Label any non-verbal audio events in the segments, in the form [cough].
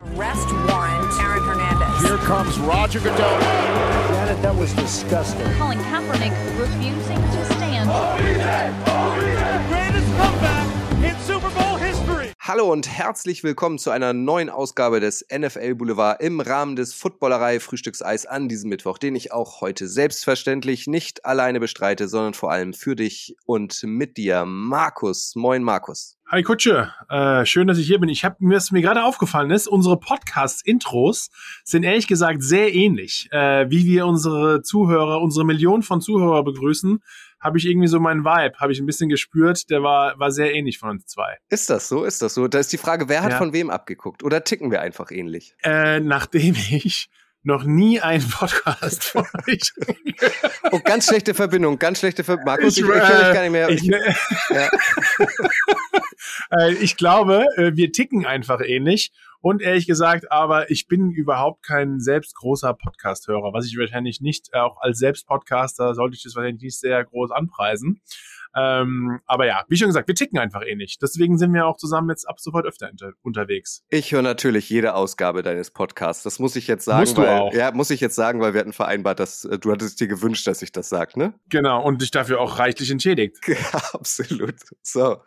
Arrest warrant, Aaron Hernandez. Here comes Roger Goodell. Janet, that was disgusting. Colin Kaepernick refusing to stand. Greatest comeback in Super Bowl history. Hallo und herzlich willkommen zu einer neuen Ausgabe des NFL Boulevard im Rahmen des Footballerei Frühstückseis an diesem Mittwoch, den ich auch heute selbstverständlich nicht alleine bestreite, sondern vor allem für dich und mit dir, Markus. Moin, Markus. Hi Kutsche, äh, schön, dass ich hier bin. Ich habe mir, mir gerade aufgefallen ist, unsere Podcast-Intros sind ehrlich gesagt sehr ähnlich. Äh, wie wir unsere Zuhörer, unsere Millionen von Zuhörer begrüßen, habe ich irgendwie so meinen Vibe, habe ich ein bisschen gespürt, der war, war sehr ähnlich von uns zwei. Ist das so? Ist das so? Da ist die Frage, wer hat Ja. von wem abgeguckt? Oder ticken wir einfach ähnlich? Äh, nachdem ich noch nie einen Podcast von [laughs] euch Oh, ganz schlechte Verbindung, ganz schlechte Verbindung. Markus, ich, ich, äh, höre dich gar nicht mehr. Ich, ja. [laughs] äh, ich glaube, äh, wir ticken einfach ähnlich. Und ehrlich gesagt, aber ich bin überhaupt kein selbst großer Podcast-Hörer, was ich wahrscheinlich nicht, äh, auch als Selbstpodcaster sollte ich das wahrscheinlich nicht sehr groß anpreisen. Ähm, aber ja, wie schon gesagt, wir ticken einfach ähnlich. Deswegen sind wir auch zusammen jetzt ab sofort öfter unter, unterwegs. Ich höre natürlich jede Ausgabe deines Podcasts. Das muss ich jetzt sagen. Musst du weil, auch. Ja, muss ich jetzt sagen, weil wir hatten vereinbart, dass äh, du hattest dir gewünscht, dass ich das sage, ne? Genau, und dich dafür auch reichlich entschädigt. [laughs] Ja, absolut. So.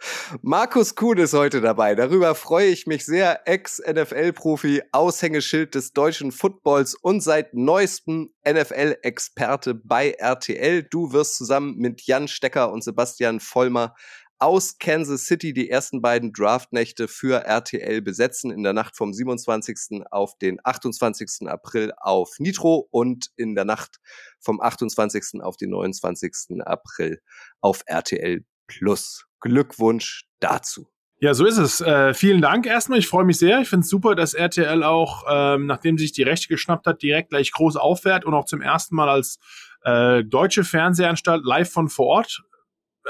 Markus Kuhn ist heute dabei. Darüber freue ich mich sehr. Ex-NFL-Profi, Aushängeschild des deutschen Footballs und seit neuestem NFL-Experte bei RTL. Du wirst zusammen mit Jan Stecker und Sebastian Vollmer aus Kansas City die ersten beiden Draftnächte für RTL besetzen in der Nacht vom 27. auf den 28. April auf Nitro und in der Nacht vom 28. auf den 29. April auf RTL Plus. Glückwunsch dazu. Ja, so ist es. Äh, vielen Dank erstmal. Ich freue mich sehr. Ich finde es super, dass RTL auch, ähm, nachdem sich die Rechte geschnappt hat, direkt gleich groß auffährt und auch zum ersten Mal als äh, deutsche Fernsehanstalt live von vor Ort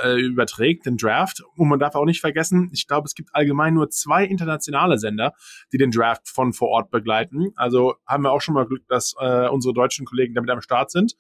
äh, überträgt, den Draft. Und man darf auch nicht vergessen, ich glaube, es gibt allgemein nur zwei internationale Sender, die den Draft von vor Ort begleiten. Also haben wir auch schon mal Glück, dass äh, unsere deutschen Kollegen damit am Start sind.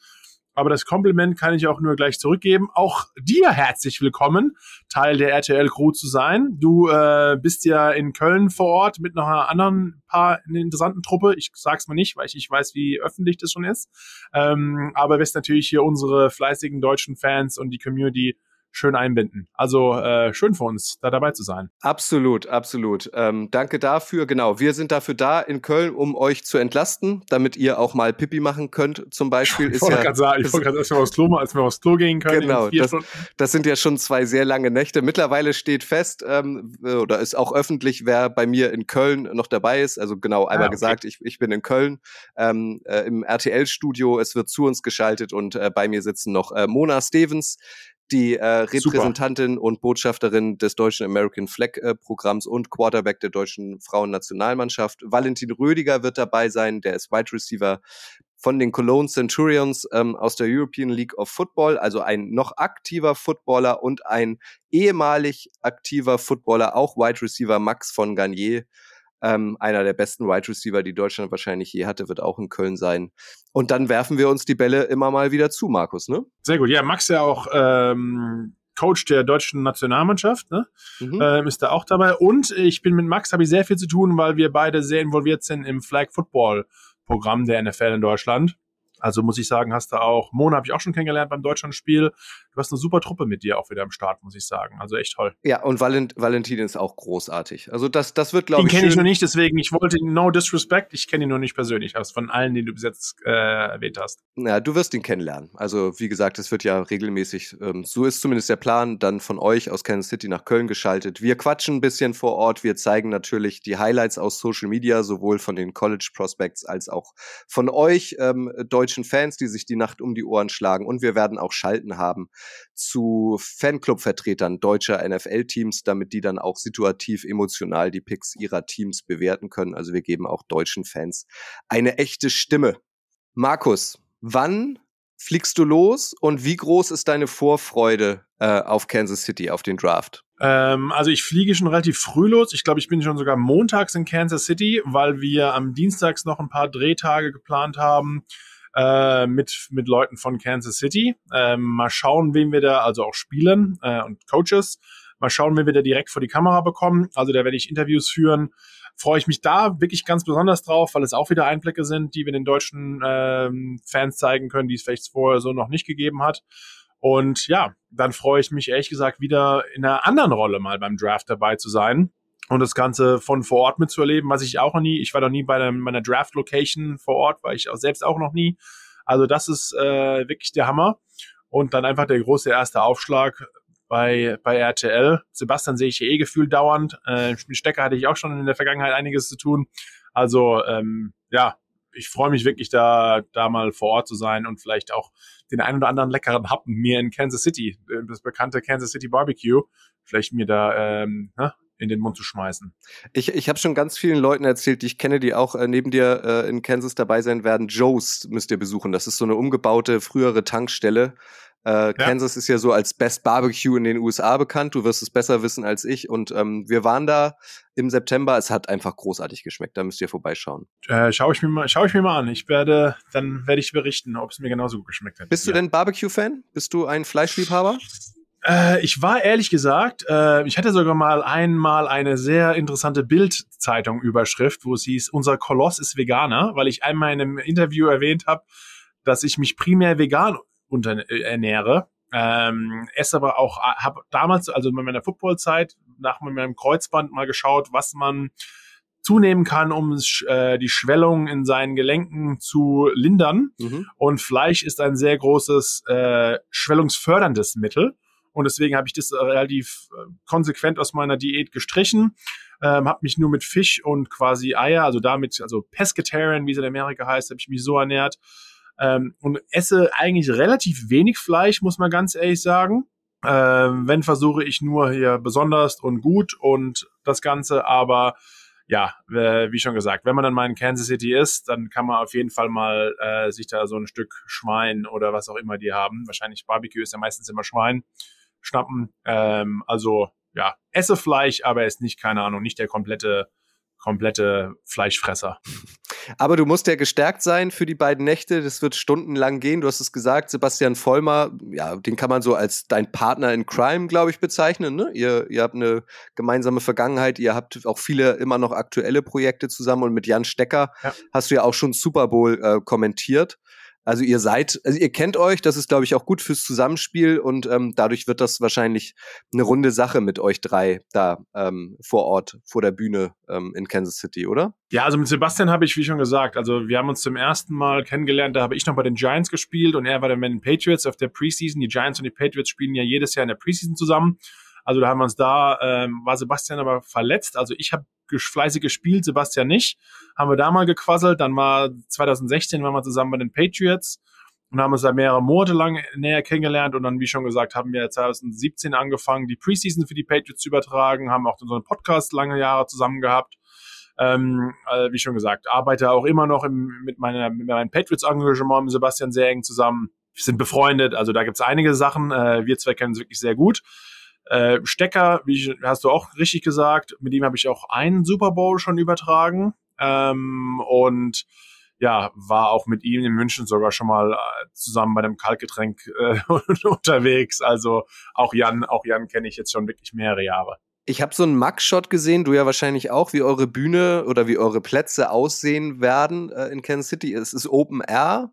Aber das Kompliment kann ich auch nur gleich zurückgeben. Auch dir herzlich willkommen, Teil der RTL-Crew zu sein. Du äh, bist ja in Köln vor Ort mit noch einer anderen paar interessanten Truppe. Ich sag's mal nicht, weil ich, ich weiß, wie öffentlich das schon ist. Ähm, aber wirst natürlich hier unsere fleißigen deutschen Fans und die Community schön einbinden. Also äh, schön für uns, da dabei zu sein. Absolut, absolut. Ähm, danke dafür. Genau, wir sind dafür da in Köln, um euch zu entlasten, damit ihr auch mal Pipi machen könnt. Zum Beispiel Ich ist wollte ja, gerade sagen, ich wollte gerade, als wir aufs Klo, als wir aufs Klo gehen können. Genau, das-. Das sind ja schon zwei sehr lange Nächte. Mittlerweile steht fest, ähm, oder ist auch öffentlich, wer bei mir in Köln noch dabei ist. Also genau, einmal Ah, okay. gesagt, ich, ich bin in Köln ähm, äh, im RTL-Studio. Es wird zu uns geschaltet und äh, bei mir sitzen noch äh, Mona Stevens, die äh, Super. Repräsentantin und Botschafterin des deutschen American Flag äh, Programms und Quarterback der deutschen Frauennationalmannschaft. Valentin Rödiger wird dabei sein, der ist Wide Receiver von den Cologne Centurions ähm, aus der European League of Football, also ein noch aktiver Footballer und ein ehemalig aktiver Footballer, auch Wide Receiver Max von Garnier. Ähm, einer der besten Wide Receiver, die Deutschland wahrscheinlich je hatte, wird auch in Köln sein. Und dann werfen wir uns die Bälle immer mal wieder zu, Markus, ne? Sehr gut. Ja, Max ja auch ähm, Coach der deutschen Nationalmannschaft, ne? Mhm. ähm, ist da auch dabei. Und ich bin mit Max, habe ich sehr viel zu tun, weil wir beide sehr involviert sind im Flag Football Programm der NFL in Deutschland. Also muss ich sagen, hast du auch, Mona habe ich auch schon kennengelernt beim Deutschlandspiel. Du hast eine super Truppe mit dir auch wieder am Start, muss ich sagen. Also echt toll. Ja, und Valent Valentin ist auch großartig. Also das, das wird, glaube Den ich, kenne ich noch nicht, deswegen, ich wollte no disrespect, ich kenne ihn nur nicht persönlich, aus von allen, die du bis jetzt äh, erwähnt hast. Ja, du wirst ihn kennenlernen. Also wie gesagt, es wird ja regelmäßig, ähm, so ist zumindest der Plan, dann von euch aus Kansas City nach Köln geschaltet. Wir quatschen ein bisschen vor Ort, wir zeigen natürlich die Highlights aus Social Media, sowohl von den College Prospects als auch von euch ähm, deutschen Fans, die sich die Nacht um die Ohren schlagen. Und wir werden auch Schalten haben zu Fanclub-Vertretern deutscher NFL-Teams, damit die dann auch situativ emotional die Picks ihrer Teams bewerten können. Also wir geben auch deutschen Fans eine echte Stimme. Markus, wann fliegst du los und wie groß ist deine Vorfreude äh, auf Kansas City, auf den Draft? Ähm, also ich fliege schon relativ früh los. Ich glaube, ich bin schon sogar montags in Kansas City, weil wir am Dienstags noch ein paar Drehtage geplant haben äh, mit, mit Leuten von Kansas City. Ähm, mal schauen, wen wir da, also auch spielen äh, und Coaches. Mal schauen, wen wir da direkt vor die Kamera bekommen. Also da werde ich Interviews führen freue ich mich da wirklich ganz besonders drauf, weil es auch wieder Einblicke sind, die wir den deutschen ähm, Fans zeigen können, die es vielleicht vorher so noch nicht gegeben hat. Und ja, dann freue ich mich ehrlich gesagt wieder in einer anderen Rolle mal beim Draft dabei zu sein und das Ganze von vor Ort mitzuerleben, was ich auch noch nie, ich war noch nie bei meiner Draft-Location vor Ort, war ich auch selbst auch noch nie. Also das ist äh, wirklich der Hammer. Und dann einfach der große erste Aufschlag bei, bei RTL. Sebastian sehe ich hier eh gefühlt dauernd. Äh, mit Stecker hatte ich auch schon in der Vergangenheit einiges zu tun. Also ähm, ja, ich freue mich wirklich da, da mal vor Ort zu sein und vielleicht auch den ein oder anderen leckeren Happen mir in Kansas City, das bekannte Kansas City Barbecue, vielleicht mir da ähm, ne, in den Mund zu schmeißen. Ich, ich habe schon ganz vielen Leuten erzählt, die ich kenne, die auch äh, neben dir äh, in Kansas dabei sein werden. Joe's müsst ihr besuchen. Das ist so eine umgebaute frühere Tankstelle. Äh, ja. Kansas ist ja so als Best Barbecue in den USA bekannt. Du wirst es besser wissen als ich. Und ähm, wir waren da im September. Es hat einfach großartig geschmeckt. Da müsst ihr vorbeischauen. Äh, schau ich mir mal, schau ich mir mal an. Ich werde, dann werde ich berichten, ob es mir genauso gut geschmeckt hat. Bist du denn Barbecue-Fan? Bist du ein Fleischliebhaber? Äh, ich war ehrlich gesagt, äh, ich hatte sogar mal einmal eine sehr interessante Bild-Zeitung-Überschrift, wo es hieß, unser Koloss ist Veganer, weil ich einmal in einem Interview erwähnt habe, dass ich mich primär vegan äh, ernähre. Ähm, esse aber auch, äh, habe damals, also in meiner Footballzeit, nach meinem Kreuzband mal geschaut, was man zunehmen kann, um äh, die Schwellung in seinen Gelenken zu lindern. Mhm. Und Fleisch ist ein sehr großes äh, schwellungsförderndes Mittel. Und deswegen habe ich das äh, relativ äh, konsequent aus meiner Diät gestrichen. Ähm, habe mich nur mit Fisch und quasi Eier, also damit, also Pescatarian, wie es in Amerika heißt, habe ich mich so ernährt. Ähm, und esse eigentlich relativ wenig Fleisch, muss man ganz ehrlich sagen. Ähm, wenn versuche ich nur hier besonders und gut und das Ganze, aber ja, wie schon gesagt, wenn man dann mal in Kansas City ist, dann kann man auf jeden Fall mal äh, sich da so ein Stück Schwein oder was auch immer die haben. Wahrscheinlich Barbecue ist ja meistens immer Schwein schnappen. Ähm, also ja, esse Fleisch, aber er ist nicht, keine Ahnung, nicht der komplette komplette Fleischfresser. Aber du musst ja gestärkt sein für die beiden Nächte. Das wird stundenlang gehen. Du hast es gesagt, Sebastian Vollmer, ja, den kann man so als dein Partner in Crime, glaube ich, bezeichnen. Ne? Ihr, ihr habt eine gemeinsame Vergangenheit. Ihr habt auch viele immer noch aktuelle Projekte zusammen. Und mit Jan Stecker ja. hast du ja auch schon Super Bowl äh, kommentiert. Also ihr seid, also ihr kennt euch, das ist, glaube ich, auch gut fürs Zusammenspiel und ähm, dadurch wird das wahrscheinlich eine runde Sache mit euch drei da ähm, vor Ort, vor der Bühne ähm, in Kansas City, oder? Ja, also mit Sebastian habe ich, wie schon gesagt, also wir haben uns zum ersten Mal kennengelernt, da habe ich noch bei den Giants gespielt und er war dann bei den Patriots auf der Preseason. Die Giants und die Patriots spielen ja jedes Jahr in der Preseason zusammen. Also da haben wir uns da, ähm, war Sebastian aber verletzt. Also ich habe fleißig gespielt, Sebastian nicht. Haben wir da mal gequasselt. Dann war 2016 waren wir zusammen bei den Patriots und haben uns da mehrere Monate lang näher kennengelernt und dann, wie schon gesagt, haben wir 2017 angefangen, die Preseason für die Patriots zu übertragen, haben auch unseren Podcast lange Jahre zusammen gehabt. Ähm, äh, wie schon gesagt, arbeite auch immer noch im, mit, meiner, mit meinem Patriots-Engagement mit Sebastian sehr eng zusammen. Wir sind befreundet, also da gibt's einige Sachen. Äh, wir zwei kennen uns wirklich sehr gut. Äh, Stecker, wie hast du auch richtig gesagt, mit ihm habe ich auch einen Super Bowl schon übertragen. Ähm, und ja, war auch mit ihm in München sogar schon mal äh, zusammen bei einem Kaltgetränk äh, [laughs] unterwegs. Also auch Jan, auch Jan kenne ich jetzt schon wirklich mehrere Jahre. Ich habe so einen Mugshot gesehen, du ja wahrscheinlich auch, wie eure Bühne oder wie eure Plätze aussehen werden äh, in Kansas City. Es ist Open Air.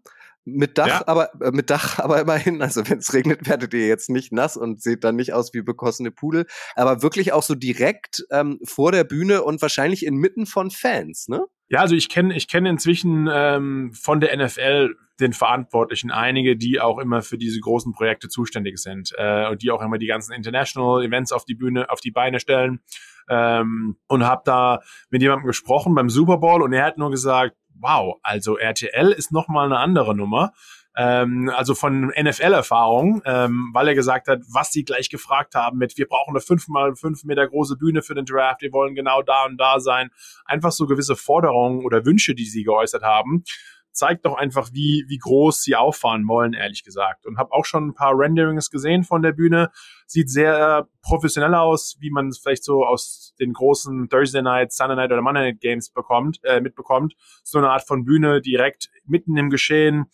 Mit Dach, ja. aber äh, mit Dach, [laughs] aber immerhin. Also wenn es regnet, werdet ihr jetzt nicht nass und seht dann nicht aus wie bekossene Pudel. Aber wirklich auch so direkt ähm, vor der Bühne und wahrscheinlich inmitten von Fans, ne? Ja, also ich kenne ich kenne inzwischen ähm, von der NFL den Verantwortlichen einige, die auch immer für diese großen Projekte zuständig sind äh, und die auch immer die ganzen International Events auf die Bühne, auf die Beine stellen. Ähm, und habe da mit jemandem gesprochen beim Super Bowl und er hat nur gesagt, wow, also RTL ist nochmal eine andere Nummer. Ähm, also von NFL-Erfahrung, ähm, weil er gesagt hat, was sie gleich gefragt haben mit, wir brauchen eine fünf mal fünf Meter große Bühne für den Draft, wir wollen genau da und da sein. Einfach so gewisse Forderungen oder Wünsche, die sie geäußert haben zeigt doch einfach, wie, wie groß sie auffahren wollen, ehrlich gesagt. Und habe auch schon ein paar Renderings gesehen von der Bühne. Sieht sehr professionell aus, wie man es vielleicht so aus den großen Thursday Night, Sunday Night oder Monday Night Games bekommt, äh, mitbekommt. So eine Art von Bühne direkt mitten im Geschehen.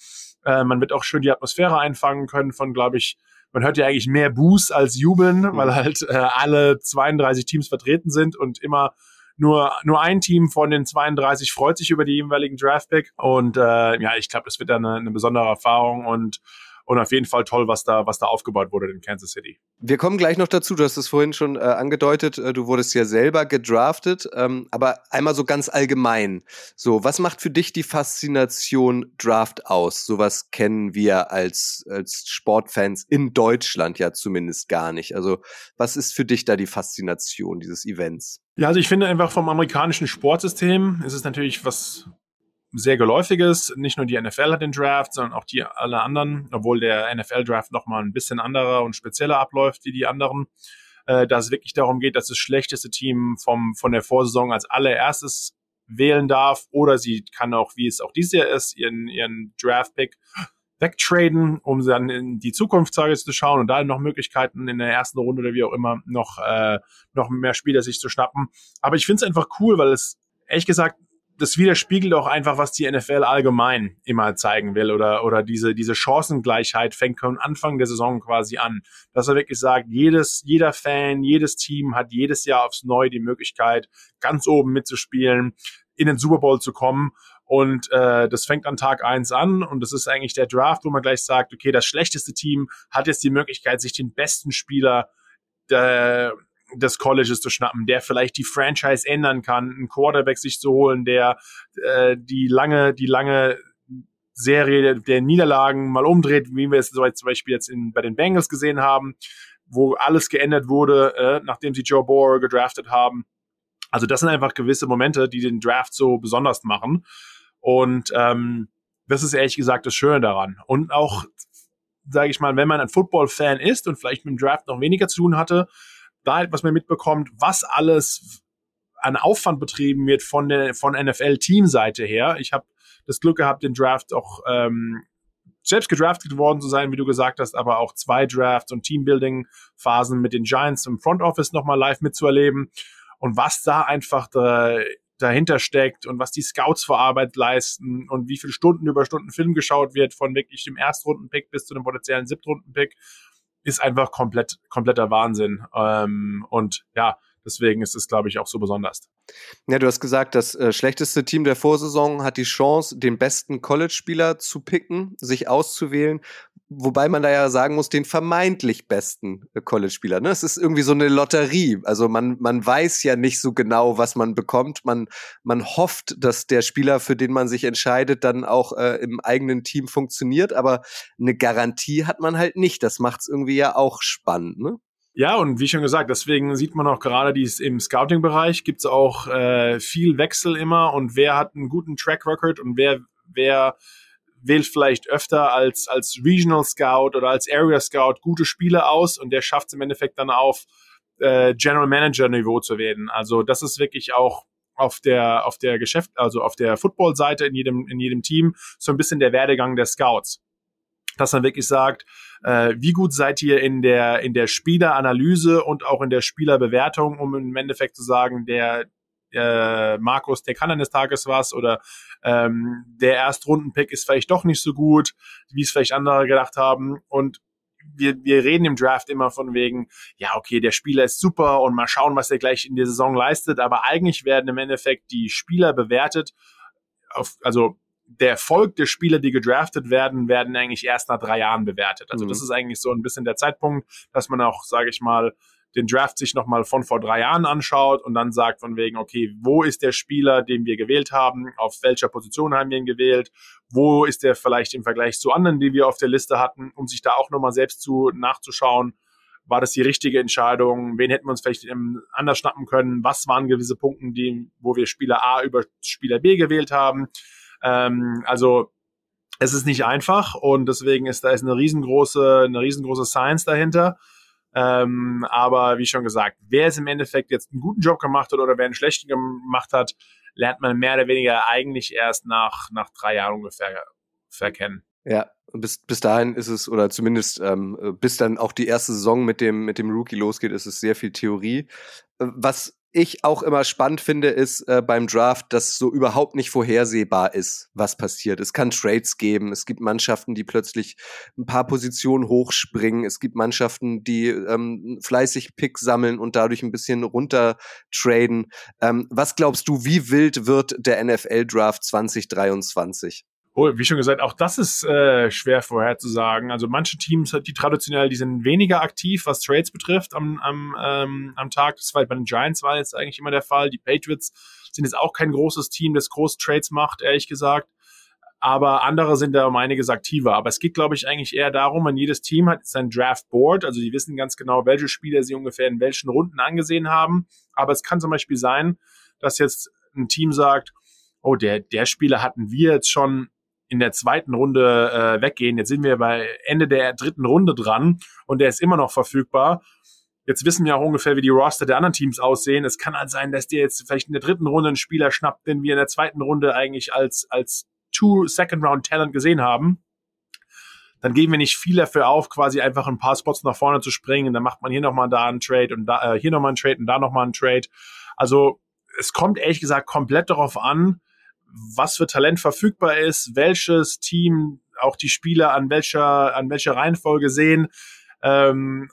Äh, man wird auch schön die Atmosphäre einfangen können von, glaube ich, man hört ja eigentlich mehr Boos als Jubeln, mhm. weil halt äh, alle 32 Teams vertreten sind und immer nur, nur ein Team von den 32 freut sich über die jeweiligen Draftpick. Und äh, ja, ich glaube, das wird dann eine, eine besondere Erfahrung und und auf jeden Fall toll, was da, was da aufgebaut wurde in Kansas City. Wir kommen gleich noch dazu. Du hast es vorhin schon äh, angedeutet. Äh, du wurdest ja selber gedraftet. Ähm, aber einmal so ganz allgemein. So, was macht für dich die Faszination Draft aus? Sowas kennen wir als, als Sportfans in Deutschland ja zumindest gar nicht. Also, was ist für dich da die Faszination dieses Events? Ja, also ich finde einfach vom amerikanischen Sportsystem ist es natürlich was sehr geläufiges. Nicht nur die NFL hat den Draft, sondern auch die alle anderen, obwohl der NFL-Draft nochmal ein bisschen anderer und spezieller abläuft wie die anderen. Äh, dass es wirklich darum geht, dass das schlechteste Team vom, von der Vorsaison als allererstes wählen darf oder sie kann auch, wie es auch dieses Jahr ist, ihren, ihren Draft-Pick wegtraden, um dann in die Zukunft zu schauen und da noch Möglichkeiten in der ersten Runde oder wie auch immer noch, äh, noch mehr Spieler sich zu schnappen. Aber ich finde es einfach cool, weil es ehrlich gesagt das widerspiegelt auch einfach, was die NFL allgemein immer zeigen will oder, oder diese, diese Chancengleichheit fängt von Anfang der Saison quasi an. Dass er wirklich sagt, jedes, jeder Fan, jedes Team hat jedes Jahr aufs Neue die Möglichkeit, ganz oben mitzuspielen, in den Super Bowl zu kommen. Und äh, das fängt an Tag eins an und das ist eigentlich der Draft, wo man gleich sagt, okay, das schlechteste Team hat jetzt die Möglichkeit, sich den besten Spieler der, des Colleges zu schnappen, der vielleicht die Franchise ändern kann, einen Quarterback sich zu holen, der äh, die lange, die lange Serie der Niederlagen mal umdreht, wie wir es zum Beispiel jetzt in, bei den Bengals gesehen haben, wo alles geändert wurde, äh, nachdem sie Joe Boer gedraftet haben. Also das sind einfach gewisse Momente, die den Draft so besonders machen. Und ähm, das ist ehrlich gesagt das Schöne daran. Und auch, sage ich mal, wenn man ein Football-Fan ist und vielleicht mit dem Draft noch weniger zu tun hatte, da etwas mehr mitbekommt, was alles an Aufwand betrieben wird von der von NFL-Teamseite her. Ich habe das Glück gehabt, den Draft auch ähm, selbst gedraftet worden zu sein, wie du gesagt hast, aber auch zwei Drafts und Teambuilding-Phasen mit den Giants im Front Office nochmal live mitzuerleben und was da einfach da, dahinter steckt und was die Scouts vor Arbeit leisten und wie viele Stunden über Stunden Film geschaut wird, von wirklich dem Erstrunden-Pick bis zu dem potenziellen Siebtrunden-Pick ist einfach komplett, kompletter Wahnsinn. Ähm, und ja, deswegen ist es, glaube ich, auch so besonders. Ja, du hast gesagt, das äh, schlechteste Team der Vorsaison hat die Chance, den besten College-Spieler zu picken, sich auszuwählen. Wobei man da ja sagen muss, den vermeintlich besten äh, College-Spieler. Ne? Es ist irgendwie so eine Lotterie. Also man, man weiß ja nicht so genau, was man bekommt. Man, man hofft, dass der Spieler, für den man sich entscheidet, dann auch äh, im eigenen Team funktioniert. Aber eine Garantie hat man halt nicht. Das macht es irgendwie ja auch spannend. Ne? Ja, und wie schon gesagt, deswegen sieht man auch gerade dies im Scouting-Bereich gibt's auch äh, viel Wechsel immer und wer hat einen guten Track Record und wer, wer wählt vielleicht öfter als, als Regional Scout oder als Area Scout gute Spiele aus und der schafft es im Endeffekt dann auf äh, General Manager Niveau zu werden. Also das ist wirklich auch auf der auf der Geschäft also auf der Football Seite in jedem in jedem Team so ein bisschen der Werdegang der Scouts dass man wirklich sagt, äh, wie gut seid ihr in der, in der Spieleranalyse und auch in der Spielerbewertung, um im Endeffekt zu sagen, der, äh, Markus, der kann eines Tages was oder ähm, der Erstrundenpick ist vielleicht doch nicht so gut, wie es vielleicht andere gedacht haben. Und wir, wir reden im Draft immer von wegen, ja, okay, der Spieler ist super und mal schauen, was er gleich in der Saison leistet. Aber eigentlich werden im Endeffekt die Spieler bewertet, auf, also der Erfolg der Spieler, die gedraftet werden, werden eigentlich erst nach drei Jahren bewertet. Also mhm. das ist eigentlich so ein bisschen der Zeitpunkt, dass man auch, sage ich mal, den Draft sich nochmal von vor drei Jahren anschaut und dann sagt von wegen, okay, wo ist der Spieler, den wir gewählt haben, auf welcher Position haben wir ihn gewählt, wo ist der vielleicht im Vergleich zu anderen, die wir auf der Liste hatten, um sich da auch nochmal selbst zu nachzuschauen, war das die richtige Entscheidung, wen hätten wir uns vielleicht anders schnappen können, was waren gewisse Punkte, die, wo wir Spieler A über Spieler B gewählt haben? Ähm, also es ist nicht einfach und deswegen ist da ist eine riesengroße, eine riesengroße Science dahinter. Ähm, aber wie schon gesagt, wer es im Endeffekt jetzt einen guten Job gemacht hat oder wer einen schlechten gemacht hat, lernt man mehr oder weniger eigentlich erst nach, nach drei Jahren ungefähr verkennen. Ja, bis, bis dahin ist es, oder zumindest ähm, bis dann auch die erste Saison mit dem, mit dem Rookie losgeht, ist es sehr viel Theorie. Äh, was ich auch immer spannend finde, ist äh, beim Draft, dass so überhaupt nicht vorhersehbar ist, was passiert. Es kann Trades geben, es gibt Mannschaften, die plötzlich ein paar Positionen hochspringen, es gibt Mannschaften, die ähm, fleißig Pick sammeln und dadurch ein bisschen runter traden. Ähm, was glaubst du, wie wild wird der NFL-Draft 2023? Oh, wie schon gesagt, auch das ist äh, schwer vorherzusagen. Also manche Teams, die traditionell, die sind weniger aktiv, was Trades betrifft am, am, ähm, am Tag. Das war bei den Giants war jetzt eigentlich immer der Fall. Die Patriots sind jetzt auch kein großes Team, das große Trades macht, ehrlich gesagt. Aber andere sind da um einiges aktiver. Aber es geht, glaube ich, eigentlich eher darum, wenn jedes Team hat sein Draft Board, also die wissen ganz genau, welche Spieler sie ungefähr in welchen Runden angesehen haben. Aber es kann zum Beispiel sein, dass jetzt ein Team sagt, oh, der, der Spieler hatten wir jetzt schon in der zweiten Runde äh, weggehen. Jetzt sind wir bei Ende der dritten Runde dran und der ist immer noch verfügbar. Jetzt wissen wir auch ungefähr, wie die Roster der anderen Teams aussehen. Es kann halt sein, dass der jetzt vielleicht in der dritten Runde einen Spieler schnappt, den wir in der zweiten Runde eigentlich als, als Two Second Round Talent gesehen haben. Dann geben wir nicht viel dafür auf, quasi einfach ein paar Spots nach vorne zu springen. Dann macht man hier nochmal da einen Trade und da, äh, hier nochmal einen Trade und da nochmal einen Trade. Also es kommt ehrlich gesagt komplett darauf an, was für Talent verfügbar ist, welches Team auch die Spieler an welcher, an welcher Reihenfolge sehen. Ähm,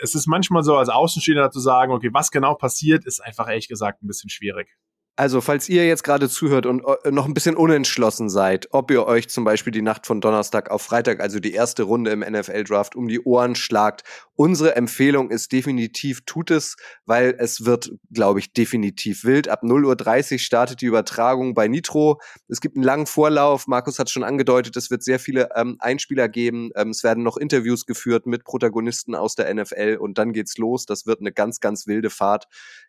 es ist manchmal so, als Außenstehender zu sagen, okay, was genau passiert, ist einfach ehrlich gesagt ein bisschen schwierig. Also, falls ihr jetzt gerade zuhört und äh, noch ein bisschen unentschlossen seid, ob ihr euch zum Beispiel die Nacht von Donnerstag auf Freitag, also die erste Runde im NFL-Draft, um die Ohren schlagt, unsere Empfehlung ist definitiv, tut es, weil es wird, glaube ich, definitiv wild. Ab 0.30 Uhr startet die Übertragung bei Nitro. Es gibt einen langen Vorlauf. Markus hat schon angedeutet, es wird sehr viele ähm, Einspieler geben. Ähm, es werden noch Interviews geführt mit Protagonisten aus der NFL und dann geht's los. Das wird eine ganz, ganz wilde Fahrt.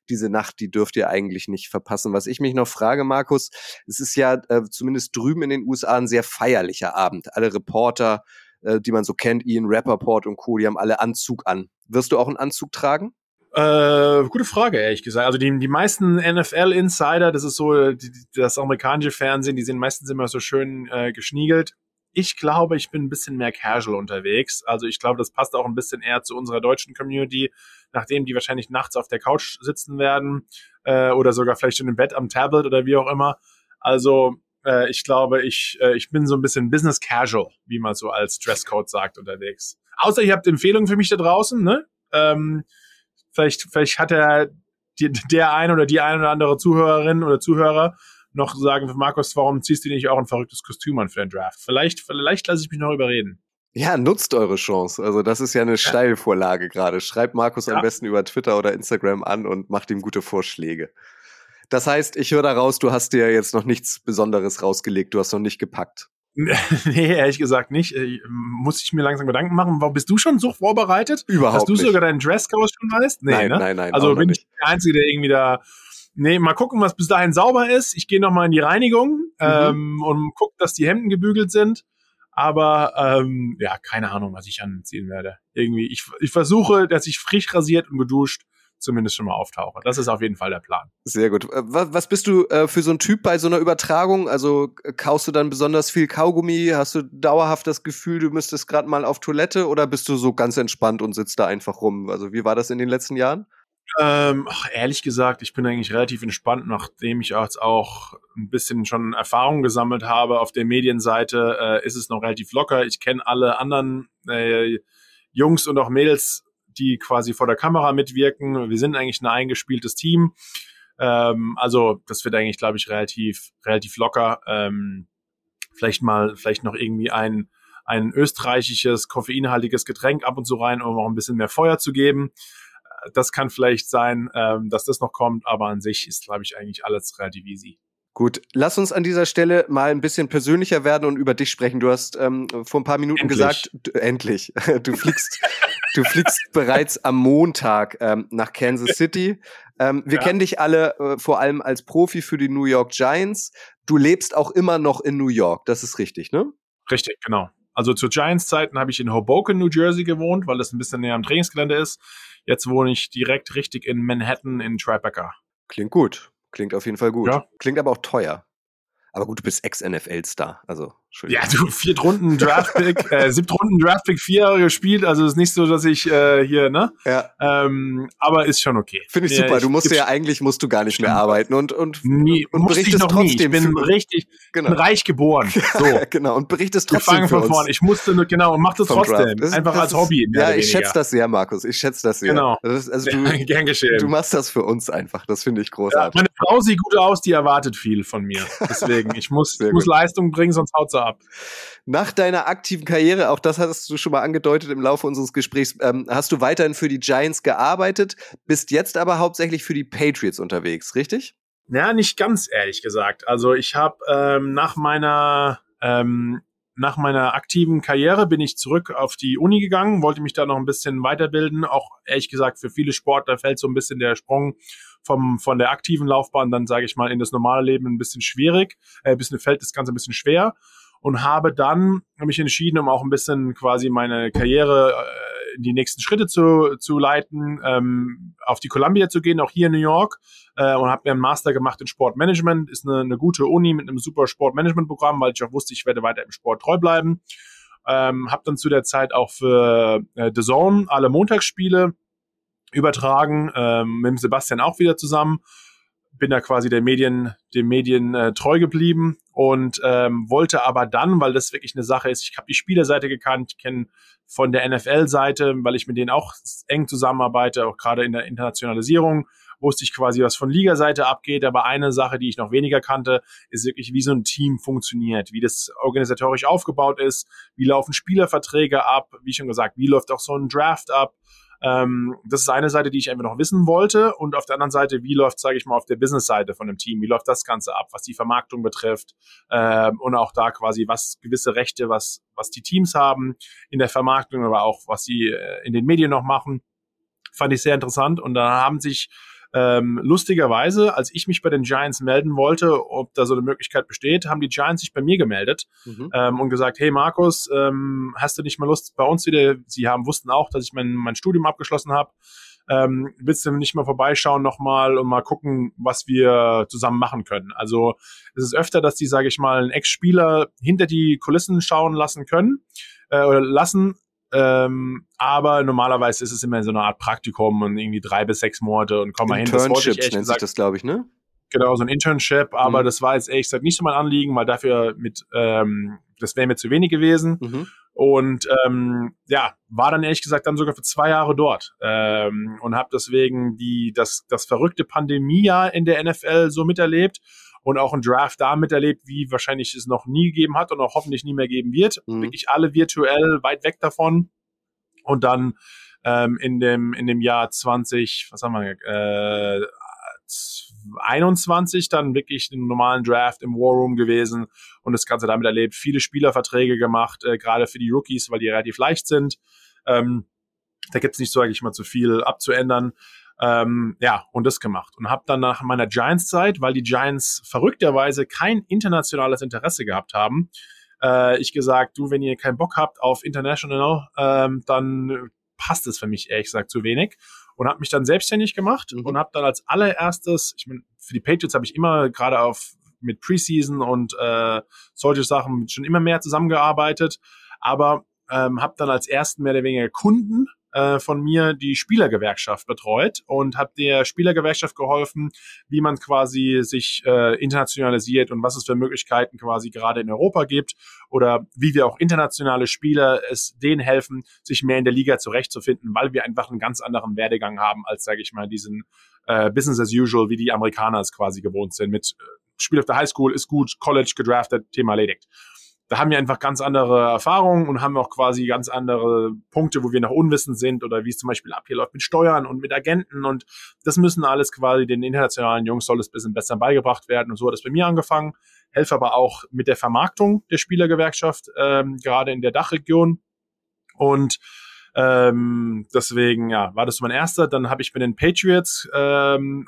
Diese Nacht, die dürft ihr eigentlich nicht verpassen was ich mich noch frage, Markus, es ist ja äh, zumindest drüben in den USA ein sehr feierlicher Abend. Alle Reporter, äh, die man so kennt, Ian Rappaport und Co., die haben alle Anzug an. Wirst du auch einen Anzug tragen? Äh, gute Frage, ehrlich gesagt. Also die, die meisten NFL-Insider, das ist so die, das amerikanische Fernsehen, die sind meistens immer so schön äh, geschniegelt. Ich glaube, ich bin ein bisschen mehr casual unterwegs. Also ich glaube, das passt auch ein bisschen eher zu unserer deutschen Community, nachdem die wahrscheinlich nachts auf der Couch sitzen werden äh, oder sogar vielleicht schon im Bett am Tablet oder wie auch immer. Also äh, ich glaube, ich, äh, ich bin so ein bisschen Business Casual, wie man so als Dresscode sagt, unterwegs. Außer ihr habt Empfehlungen für mich da draußen, ne? Ähm, vielleicht, vielleicht hat er die, der ein oder die ein oder andere Zuhörerin oder Zuhörer noch sagen, Markus, warum ziehst du nicht auch ein verrücktes Kostüm an für den Draft? Vielleicht, vielleicht lasse ich mich noch überreden. Ja, nutzt eure Chance. Also das ist ja eine Steilvorlage gerade. Schreibt Markus ja. am besten über Twitter oder Instagram an und macht ihm gute Vorschläge. Das heißt, ich höre daraus, du hast dir jetzt noch nichts Besonderes rausgelegt, du hast noch nicht gepackt. [laughs] nee, ehrlich gesagt nicht. Ich, muss ich mir langsam Gedanken machen. Warum bist du schon so vorbereitet? Überhaupt Dass du nicht. sogar deinen Dresscode schon weißt? Nee, nein, ne? nein, nein. Also bin ich der Einzige, der irgendwie da Nee, mal gucken, was bis dahin sauber ist. Ich gehe nochmal in die Reinigung mhm. ähm, und gucke, dass die Hemden gebügelt sind. Aber ähm, ja, keine Ahnung, was ich anziehen werde. Irgendwie, ich, ich versuche, dass ich frisch rasiert und geduscht zumindest schon mal auftauche. Das ist auf jeden Fall der Plan. Sehr gut. Äh, was, bist du äh, für so ein Typ bei so einer Übertragung? Also kaust du dann besonders viel Kaugummi? Hast du dauerhaft das Gefühl, du müsstest gerade mal auf Toilette oder bist du so ganz entspannt und sitzt da einfach rum? Also wie war das in den letzten Jahren? Ähm, ach, ehrlich gesagt, ich bin eigentlich relativ entspannt, nachdem ich jetzt auch ein bisschen schon Erfahrung gesammelt habe. Auf der Medienseite äh, ist es noch relativ locker. Ich kenne alle anderen äh, Jungs und auch Mädels, die quasi vor der Kamera mitwirken. Wir sind eigentlich ein eingespieltes Team. Ähm, also das wird eigentlich, glaube ich, relativ relativ locker. Ähm, vielleicht mal, vielleicht noch irgendwie ein ein österreichisches koffeinhaltiges Getränk ab und zu rein, um auch ein bisschen mehr Feuer zu geben das kann vielleicht sein, ähm, dass das noch kommt, aber an sich ist, glaube ich, eigentlich alles relativ easy. Gut, lass uns an dieser Stelle mal ein bisschen persönlicher werden und über dich sprechen. Du hast ähm, vor ein paar Minuten endlich. gesagt, du, endlich, [laughs] du fliegst, du fliegst [laughs] bereits am Montag ähm, nach Kansas City. Ähm, wir ja. kennen dich alle äh, vor allem als Profi für die New York Giants. Du lebst auch immer noch in New York, das ist richtig, ne? Richtig, genau. Also zu Giants-Zeiten habe ich in Hoboken, New Jersey gewohnt, weil das ein bisschen näher am Trainingsgelände ist. Jetzt wohne ich direkt richtig in Manhattan in Tribeca. Klingt gut. Klingt auf jeden Fall gut. Ja. Klingt aber auch teuer. Aber gut, du bist Ex-NFL-Star, also Entschuldigung. Ja, du, Viertrunden Draftpick, [laughs] äh, Siebtrunden Draftpick, vier Jahre gespielt, also ist nicht so, dass ich äh, hier, ne? Ja. Ähm, aber ist schon okay. Finde ich Ja, super. Du musst ja eigentlich musst du gar nicht mehr arbeiten und und Nie, und ich berichtest noch nie. Ich trotzdem bin für- richtig, genau. bin reich geboren. [laughs] So. genau und berichtest trotzdem fangen für von vorne. Ich musste nur, genau, und mach das vom trotzdem. Das- Einfach das als ist- Hobby. Ja, ich schätze das sehr, Markus. Ich schätze das sehr. Genau. Das ist, also [laughs] Ja, du, gern geschehen. du machst das für uns einfach. Das finde ich Ja, großartig. meine Frau sieht gut aus, die erwartet viel von mir. Deswegen, ich muss, ich muss. Leistung bringen, sonst haut sie ab. Nach deiner aktiven Karriere, auch das hattest du schon mal angedeutet im Laufe unseres Gesprächs, ähm, hast du weiterhin für die Giants gearbeitet, bist jetzt aber hauptsächlich für die Patriots unterwegs, richtig? Ja, nicht ganz ehrlich gesagt. Also ich habe ähm, nach meiner ähm, nach meiner aktiven Karriere bin ich zurück auf die Uni gegangen, wollte mich da noch ein bisschen weiterbilden. Auch ehrlich gesagt für viele Sportler fällt so ein bisschen der Sprung vom von der aktiven Laufbahn dann sage ich mal in das normale Leben ein bisschen schwierig, äh, ein bisschen fällt das Ganze ein bisschen schwer und habe dann mich entschieden, um auch ein bisschen quasi meine Karriere äh, in die nächsten Schritte zu, zu leiten, ähm, auf die Columbia zu gehen, auch hier in New York äh, und habe mir einen Master gemacht in Sportmanagement. Ist eine, eine gute Uni mit einem super Sportmanagement-Programm, weil ich auch wusste, ich werde weiter im Sport treu bleiben. Ähm, habe dann zu der Zeit auch für äh, The Zone alle Montagsspiele übertragen, ähm, mit Sebastian auch wieder zusammen. Bin da quasi der Medien, dem Medien äh, treu geblieben und ähm, wollte aber dann, weil das wirklich eine Sache ist, ich habe die Spielerseite gekannt, kenne von der NFL-Seite, weil ich mit denen auch eng zusammenarbeite, auch gerade in der Internationalisierung, wusste ich quasi, was von Ligaseite abgeht. Aber eine Sache, die ich noch weniger kannte, ist wirklich, wie so ein Team funktioniert, wie das organisatorisch aufgebaut ist, wie laufen Spielerverträge ab, wie schon gesagt, wie läuft auch so ein Draft ab. Ähm, das ist eine Seite, die ich einfach noch wissen wollte. Und auf der anderen Seite, wie läuft, sage ich mal, auf der Business-Seite von einem Team, wie läuft das Ganze ab, was die Vermarktung betrifft ähm, und auch da quasi, was gewisse Rechte, was, was die Teams haben in der Vermarktung, aber auch was sie äh, in den Medien noch machen. Fand ich sehr interessant. Und da haben sich ähm, lustigerweise, als ich mich bei den Giants melden wollte, ob da so eine Möglichkeit besteht, haben die Giants sich bei mir gemeldet Mhm. ähm, und gesagt, hey Markus, ähm, hast du nicht mal Lust bei uns wieder? Sie haben wussten auch, dass ich mein, mein Studium abgeschlossen habe. Ähm, willst du nicht mal vorbeischauen nochmal und mal gucken, was wir zusammen machen können? Also es ist öfter, dass die, sage ich mal, einen Ex-Spieler hinter die Kulissen schauen lassen können äh, oder lassen. Ähm, aber normalerweise ist es immer so eine Art Praktikum und irgendwie drei bis sechs Monate und komm mal hin. Das wollte ich Internships ehrlich nennt sich gesagt das, glaube ich, ne? genau so ein Internship, aber Mhm. das war jetzt ehrlich gesagt nicht so mein Anliegen, weil dafür mit, ähm, das wäre mir zu wenig gewesen. Mhm. Und ähm, ja, war dann ehrlich gesagt dann sogar für zwei Jahre dort ähm, und habe deswegen die das das verrückte Pandemiejahr in der NFL so miterlebt und auch ein Draft da miterlebt, wie wahrscheinlich es noch nie gegeben hat und auch hoffentlich nie mehr geben wird. Mhm. Wirklich alle virtuell weit weg davon und dann ähm, in dem in dem Jahr 20, was haben wir, äh, 21 dann wirklich einen normalen Draft im War Room gewesen und das Ganze damit erlebt. Viele Spielerverträge gemacht, äh, gerade für die Rookies, weil die relativ leicht sind. Ähm, da gibt's nicht, sage ich mal, zu viel abzuändern. Ähm, ja, und das gemacht. Und habe dann nach meiner Giants-Zeit, weil die Giants verrückterweise kein internationales Interesse gehabt haben, äh, ich gesagt, du, wenn ihr keinen Bock habt auf International, ähm, dann passt es für mich ehrlich gesagt zu wenig und habe mich dann selbstständig gemacht Mhm. und habe dann als allererstes, ich meine, für die Patriots habe ich immer gerade auf mit Preseason und äh, solche Sachen schon immer mehr zusammengearbeitet, aber ähm, habe dann als ersten mehr oder weniger Kunden äh, von mir die Spielergewerkschaft betreut und habe der Spielergewerkschaft geholfen, wie man quasi sich äh, internationalisiert und was es für Möglichkeiten quasi gerade in Europa gibt oder wie wir auch internationale Spieler es denen helfen, sich mehr in der Liga zurechtzufinden, weil wir einfach einen ganz anderen Werdegang haben als, sage ich mal, diesen äh, Business as usual, wie die Amerikaner es quasi gewohnt sind. Mit äh, Spiel auf der Highschool ist gut, College gedraftet, Thema erledigt. Da haben wir einfach ganz andere Erfahrungen und haben auch quasi ganz andere Punkte, wo wir noch unwissend sind oder wie es zum Beispiel abläuft mit Steuern und mit Agenten und das müssen alles quasi den internationalen Jungs soll es ein bisschen besser beigebracht werden und so hat es bei mir angefangen. Helfe aber auch mit der Vermarktung der Spielergewerkschaft, ähm, gerade in der Dachregion und ähm, deswegen, ja, war das mein erster. Dann habe ich mit den Patriots ähm,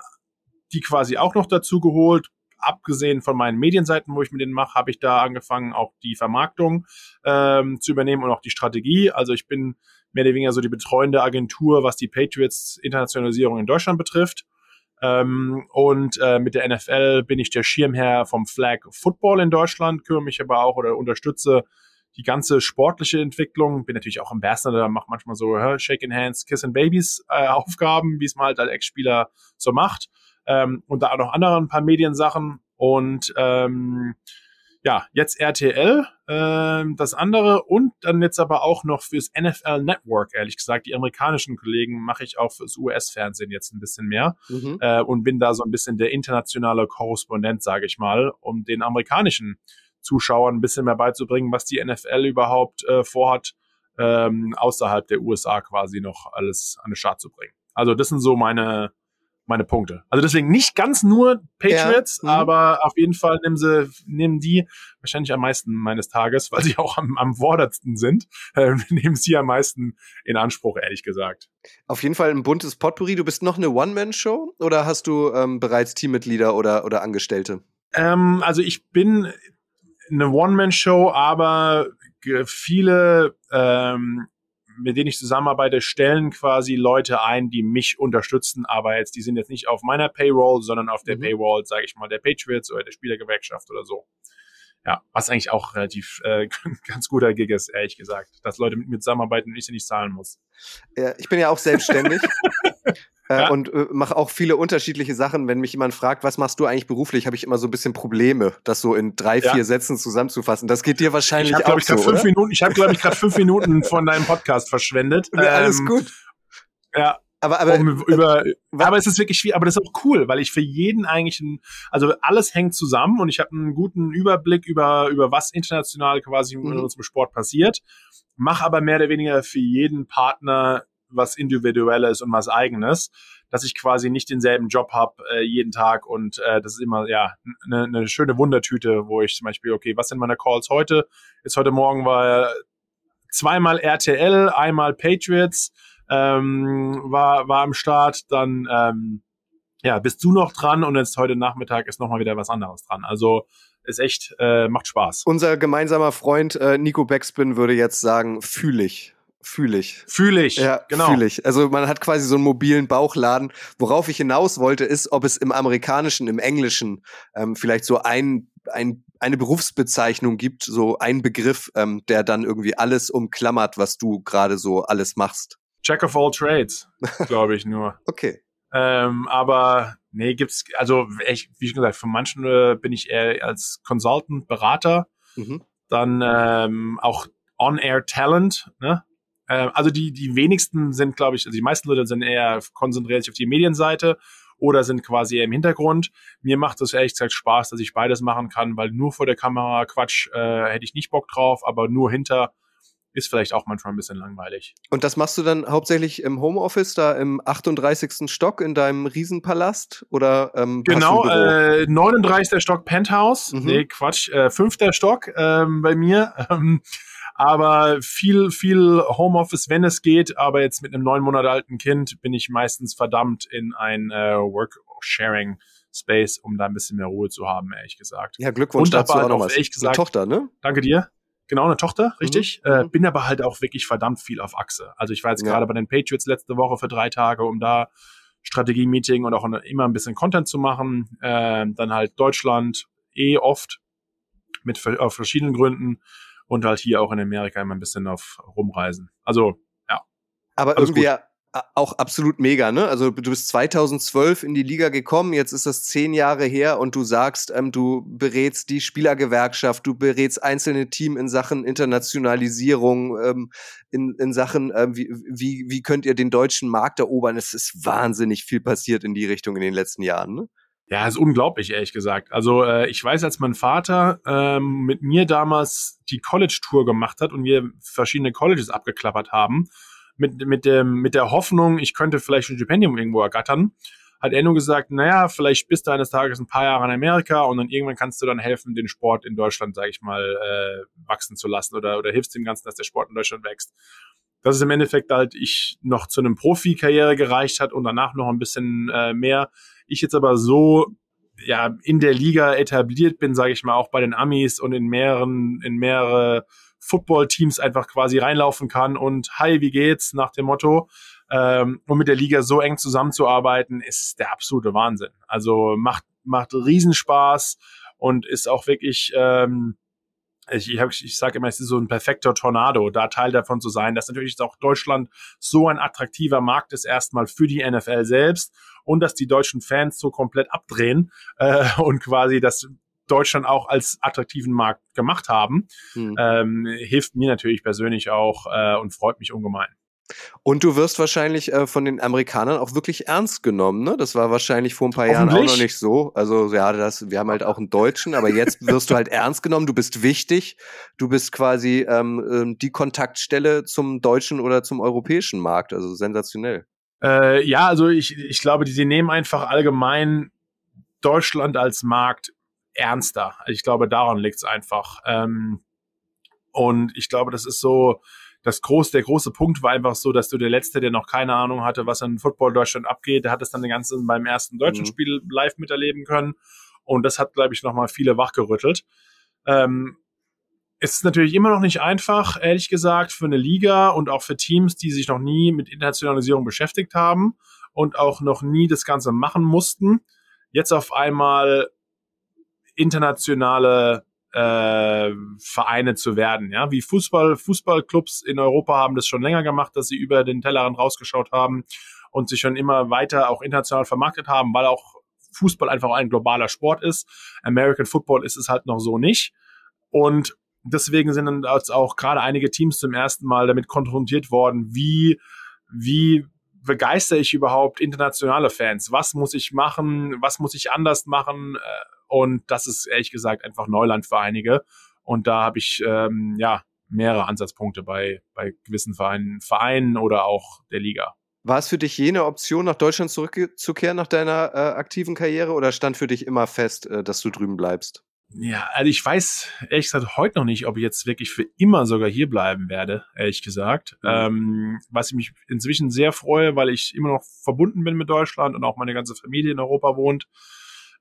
die quasi auch noch dazu geholt. Abgesehen von meinen Medienseiten, wo ich mit denen mache, habe ich da angefangen, auch die Vermarktung ähm, zu übernehmen und auch die Strategie. Also ich bin mehr oder weniger so die betreuende Agentur, was die Patriots Internationalisierung in Deutschland betrifft. Ähm, und äh, mit der NFL bin ich der Schirmherr vom Flag Football in Deutschland, kümmere mich aber auch oder unterstütze die ganze sportliche Entwicklung. Bin natürlich auch Ambassador, mache manchmal so hä, Shaking Hands, Kissing Babies äh, Aufgaben, wie es man halt als Ex-Spieler so macht. Ähm, und da auch noch andere ein paar Mediensachen. Und ähm, ja, jetzt RTL, ähm, das andere und dann jetzt aber auch noch fürs NFL Network, ehrlich gesagt. Die amerikanischen Kollegen mache ich auch fürs US-Fernsehen jetzt ein bisschen mehr Mhm. äh, und bin da so ein bisschen der internationale Korrespondent, sage ich mal, um den amerikanischen Zuschauern ein bisschen mehr beizubringen, was die NFL überhaupt äh, vorhat, ähm, außerhalb der USA quasi noch alles an den Start zu bringen. Also das sind so meine meine Punkte. Also deswegen nicht ganz nur Patriots, Ja, mhm. aber auf jeden Fall nehmen sie, nehmen die wahrscheinlich am meisten meines Tages, weil sie auch am, am vordersten sind, [laughs] äh, nehmen sie am meisten in Anspruch, ehrlich gesagt. Auf jeden Fall ein buntes Potpourri. Du bist noch eine One-Man-Show oder hast du ähm, bereits Teammitglieder oder, oder Angestellte? Ähm, also ich bin eine One-Man-Show, aber viele, ähm, mit denen ich zusammenarbeite, stellen quasi Leute ein, die mich unterstützen, aber jetzt, die sind jetzt nicht auf meiner Payroll, sondern auf der Mhm. Payroll, sage ich mal, der Patriots oder der Spielergewerkschaft oder so. Ja, was eigentlich auch relativ äh, [laughs] ganz guter Gig ist, ehrlich gesagt, dass Leute mit mir zusammenarbeiten und ich sie nicht zahlen muss. Ja, ich bin ja auch selbstständig [laughs] äh, Ja. und äh, mache auch viele unterschiedliche Sachen. Wenn mich jemand fragt, was machst du eigentlich beruflich, habe ich immer so ein bisschen Probleme, das so in drei, Ja. vier Sätzen zusammenzufassen. Das geht dir wahrscheinlich Ich habe, auch ich, so, fünf? Minuten, ich habe, glaube ich, gerade fünf Minuten von deinem Podcast verschwendet. [laughs] Ja, alles Ähm, gut. Ja, Aber, aber um, über, wa- aber es ist wirklich schwierig, aber das ist auch cool, weil ich für jeden eigentlich ein, also alles hängt zusammen und ich habe einen guten Überblick über, über was international quasi in Mhm. unserem Sport passiert, mache aber mehr oder weniger für jeden Partner was Individuelles und was Eigenes, dass ich quasi nicht denselben Job habe äh, jeden Tag und äh, das ist immer ja eine ne schöne Wundertüte, wo ich zum Beispiel, okay, was sind meine Calls heute? Jetzt heute Morgen war zweimal RTL, einmal Patriots, ähm, war, war am Start, dann ähm, ja, bist du noch dran und jetzt heute Nachmittag ist nochmal wieder was anderes dran. Also ist echt, äh, macht Spaß. unser gemeinsamer Freund äh, Nico Beckspin würde jetzt sagen, fühl ich. Fühl ich. Fühle ich. Ja, genau. fühl ich. Also man hat quasi so einen mobilen Bauchladen. Worauf ich hinaus wollte, ist, ob es im Amerikanischen, im Englischen ähm, vielleicht so ein, ein, eine Berufsbezeichnung gibt, so ein Begriff, ähm, der dann irgendwie alles umklammert, was du gerade so alles machst. Jack of all trades, [laughs] glaube ich nur. Okay. Ähm, aber nee, gibt's, also echt, wie schon gesagt, von manchen äh, bin ich eher als Consultant, Berater, Mhm. dann ähm, auch On-Air Talent, ne? Ähm, also die, die wenigsten sind, glaube ich, also die meisten Leute sind eher konzentriert sich auf die Medienseite oder sind quasi eher im Hintergrund. Mir macht es ehrlich gesagt Spaß, dass ich beides machen kann, weil nur vor der Kamera Quatsch äh, hätte ich nicht Bock drauf, aber nur hinter ist vielleicht auch manchmal ein bisschen langweilig. Und das machst du dann hauptsächlich im Homeoffice, da im 38. Stock in deinem Riesenpalast? Oder ähm, Genau, äh, 39. Stock Penthouse. Mhm. Nee, Quatsch, äh, fünfter Stock ähm, bei mir. Ähm, aber viel, viel Homeoffice, wenn es geht. Aber jetzt mit einem neun Monate alten Kind bin ich meistens verdammt in ein äh, Work-Sharing-Space, um da ein bisschen mehr Ruhe zu haben, ehrlich gesagt. ja, Glückwunsch und dazu halt auch was. ehrlich Eine gesagt- Tochter, ne? Danke dir. Genau, eine Tochter, richtig. Mhm, Äh, mhm. bin aber halt auch wirklich verdammt viel auf Achse. Also ich war jetzt Ja. gerade bei den Patriots letzte Woche für drei Tage, um da Strategie-Meeting und auch immer ein bisschen Content zu machen. Ähm, dann halt Deutschland eh oft mit auf verschiedenen Gründen und halt hier auch in Amerika immer ein bisschen auf rumreisen. Also Aber Alles irgendwie gut. ja auch absolut mega, ne? Also du bist 2012 in die Liga gekommen, jetzt ist das zehn Jahre her und du sagst, ähm, du berätst die Spielergewerkschaft, du berätst einzelne Team in Sachen Internationalisierung, ähm, in, in Sachen, ähm, wie, wie, wie könnt ihr den deutschen Markt erobern? Es ist wahnsinnig viel passiert in die Richtung in den letzten Jahren, ne? Ja, ist unglaublich, ehrlich gesagt. Also äh, ich weiß, als mein Vater ähm, mit mir damals die College-Tour gemacht hat und wir verschiedene Colleges abgeklappert haben, mit, mit, dem, mit der Hoffnung, ich könnte vielleicht ein Stipendium irgendwo ergattern, hat er nur gesagt, naja, vielleicht bist du eines Tages ein paar Jahre in Amerika und dann irgendwann kannst du dann helfen, den Sport in Deutschland, sage ich mal, äh, wachsen zu lassen oder, oder hilfst dem Ganzen, dass der Sport in Deutschland wächst. Dass es im Endeffekt halt ich noch zu einem Profikarriere gereicht hat und danach noch ein bisschen äh, mehr. Ich jetzt aber so ja in der Liga etabliert bin, sage ich mal, auch bei den Amis und in mehreren in mehrere Football-Teams einfach quasi reinlaufen kann und hi, wie geht's nach dem Motto, Ähm, und mit der Liga so eng zusammenzuarbeiten, ist der absolute Wahnsinn. Also macht, macht Riesenspaß und ist auch wirklich, ähm, ich, ich, hab, ich sage immer, es ist so ein perfekter Tornado, da Teil davon zu sein, dass natürlich auch Deutschland so ein attraktiver Markt ist, erstmal für die NFL selbst und dass die deutschen Fans so komplett abdrehen äh, [laughs] und quasi das Deutschland auch als attraktiven Markt gemacht haben, hm. ähm, hilft mir natürlich persönlich auch äh, und freut mich ungemein. Und du wirst wahrscheinlich äh, von den Amerikanern auch wirklich ernst genommen, ne? Das war wahrscheinlich vor ein paar Jahren auch noch nicht so. Also ja, das, wir haben halt auch einen Deutschen, aber jetzt wirst du halt [laughs] ernst genommen. Du bist wichtig. Du bist quasi ähm, ähm, die Kontaktstelle zum deutschen oder zum europäischen Markt. Also sensationell. Äh, ja, also ich, ich glaube, die, die nehmen einfach allgemein Deutschland als Markt ernster. Ich glaube, daran liegt es einfach. Ähm, und ich glaube, das ist so, das groß, der große Punkt war einfach so, dass du der Letzte, der noch keine Ahnung hatte, was in Football Deutschland abgeht, der hat es dann den ganzen beim ersten deutschen mhm. Spiel live miterleben können. Und das hat, glaube ich, nochmal viele wachgerüttelt. Ähm, es ist natürlich immer noch nicht einfach, ehrlich gesagt, für eine Liga und auch für Teams, die sich noch nie mit Internationalisierung beschäftigt haben und auch noch nie das Ganze machen mussten, jetzt auf einmal internationale äh, Vereine zu werden. Ja, wie Fußball, Fußballclubs in Europa haben das schon länger gemacht, dass sie über den Tellerrand rausgeschaut haben und sich schon immer weiter auch international vermarktet haben, weil auch Fußball einfach ein globaler Sport ist. American Football ist es halt noch so nicht. Und deswegen sind dann auch gerade einige Teams zum ersten Mal damit konfrontiert worden, wie, wie begeistere ich überhaupt internationale Fans? Was muss ich machen? Was muss ich anders machen? Äh, und das ist ehrlich gesagt einfach Neuland für einige. Und da habe ich ähm, ja mehrere Ansatzpunkte bei, bei gewissen Vereinen, Vereinen oder auch der Liga. War es für dich jene Option, nach Deutschland zurückzukehren nach deiner äh, aktiven Karriere oder stand für dich immer fest, äh, dass du drüben bleibst? Ja, also ich weiß ehrlich gesagt heute noch nicht, ob ich jetzt wirklich für immer sogar hier bleiben werde, ehrlich gesagt. Mhm. Ähm, was ich mich inzwischen sehr freue, weil ich immer noch verbunden bin mit Deutschland und auch meine ganze Familie in Europa wohnt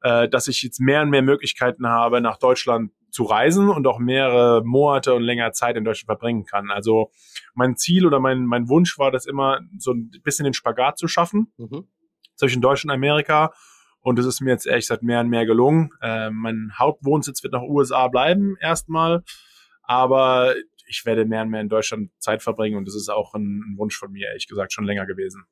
äh, dass ich jetzt mehr und mehr Möglichkeiten habe, nach Deutschland zu reisen und auch mehrere Monate und länger Zeit in Deutschland verbringen kann. Also mein Ziel oder mein, mein Wunsch war das immer, so ein bisschen den Spagat zu schaffen mhm. zwischen Deutschland und Amerika. Und das ist mir jetzt ehrlich gesagt mehr und mehr gelungen. Äh, mein Hauptwohnsitz wird nach USA bleiben erstmal. Aber ich werde mehr und mehr in Deutschland Zeit verbringen und das ist auch ein, Wunsch von mir, ehrlich gesagt, schon länger gewesen.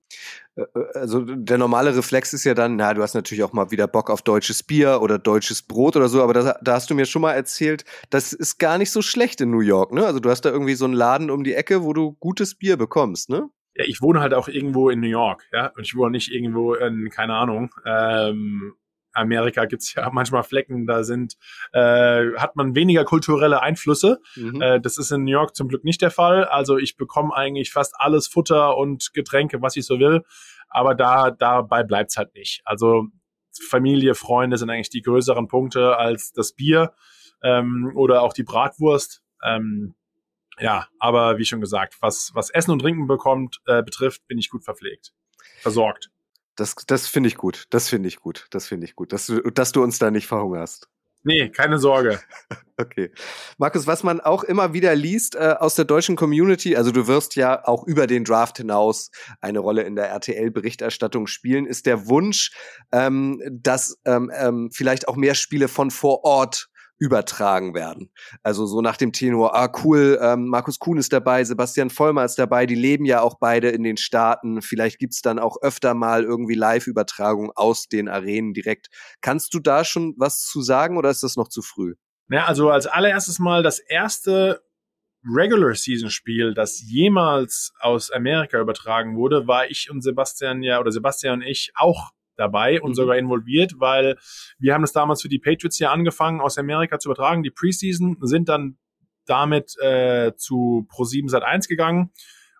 Äh, äh, also der normale Reflex ist ja dann, na, du hast natürlich auch mal wieder Bock auf deutsches Bier oder deutsches Brot oder so, aber das, da hast du mir schon mal erzählt, das ist gar nicht so schlecht in New York, ne? Also du hast da irgendwie so einen Laden um die Ecke, wo du gutes Bier bekommst, ne? Ja, ich wohne halt auch irgendwo in New York, ja, und ich wohne nicht irgendwo in, keine Ahnung, ähm, Amerika gibt's ja [laughs] manchmal Flecken, da sind, äh, hat man weniger kulturelle Einflüsse. Mhm. Äh, das ist in New York zum Glück nicht der Fall. Also ich bekomme eigentlich fast alles Futter und Getränke, was ich so will. Aber da, dabei bleibt's halt nicht. Also Familie, Freunde sind eigentlich die größeren Punkte als das Bier ähm, oder auch die Bratwurst. Ähm, ja, aber wie schon gesagt, was, was Essen und Trinken bekommt, äh, betrifft, bin ich gut verpflegt, versorgt. Das, das finde ich gut. Das finde ich gut. Das finde ich gut, dass du, dass du uns da nicht verhungerst. Nee, keine Sorge. [laughs] Okay. Markus, was man auch immer wieder liest äh, aus der deutschen Community, also du wirst ja auch über den Draft hinaus eine Rolle in der RTL-Berichterstattung spielen, ist der Wunsch, ähm, dass ähm, ähm, vielleicht auch mehr Spiele von vor Ort übertragen werden. Also so nach dem Tenor, ah cool, ähm, Markus Kuhn ist dabei, Sebastian Vollmer ist dabei, die leben ja auch beide in den Staaten. Vielleicht gibt's dann auch öfter mal irgendwie Live-Übertragung aus den Arenen direkt. Kannst du da schon was zu sagen oder ist das noch zu früh? Ja, also als allererstes mal das erste Regular Season Spiel, das jemals aus Amerika übertragen wurde, war ich und Sebastian ja oder Sebastian und ich auch dabei und mhm. sogar involviert, weil wir haben das damals für die Patriots hier angefangen, aus Amerika zu übertragen. Die Preseason sind dann damit äh, zu Pro7 Sat 1 gegangen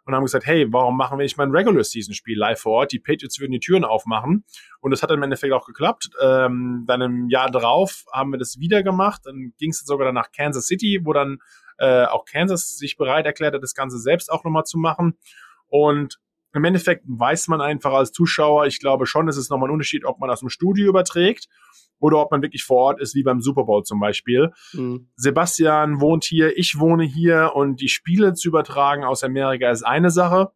und haben gesagt, hey, warum machen wir nicht mal ein Regular Season Spiel live vor Ort? Die Patriots würden die Türen aufmachen und das hat im Endeffekt auch geklappt. Ähm, dann im Jahr drauf haben wir das wieder gemacht. Dann ging es sogar dann nach Kansas City, wo dann äh, auch Kansas sich bereit erklärt hat, das Ganze selbst auch nochmal zu machen. Und im Endeffekt weiß man einfach als Zuschauer, ich glaube schon, es ist nochmal ein Unterschied, ob man aus dem Studio überträgt oder ob man wirklich vor Ort ist, wie beim Super Bowl zum Beispiel. Mhm. Sebastian wohnt hier, ich wohne hier und die Spiele zu übertragen aus Amerika ist eine Sache.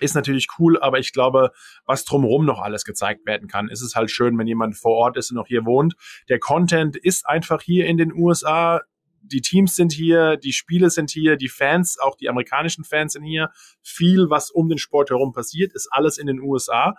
ist natürlich cool, aber ich glaube, was drumherum noch alles gezeigt werden kann, ist es halt schön, wenn jemand vor Ort ist und noch hier wohnt. Der Content ist einfach hier in den USA. Die Teams sind hier, die Spiele sind hier, die Fans, auch die amerikanischen Fans sind hier. Viel, was um den Sport herum passiert, ist alles in den USA.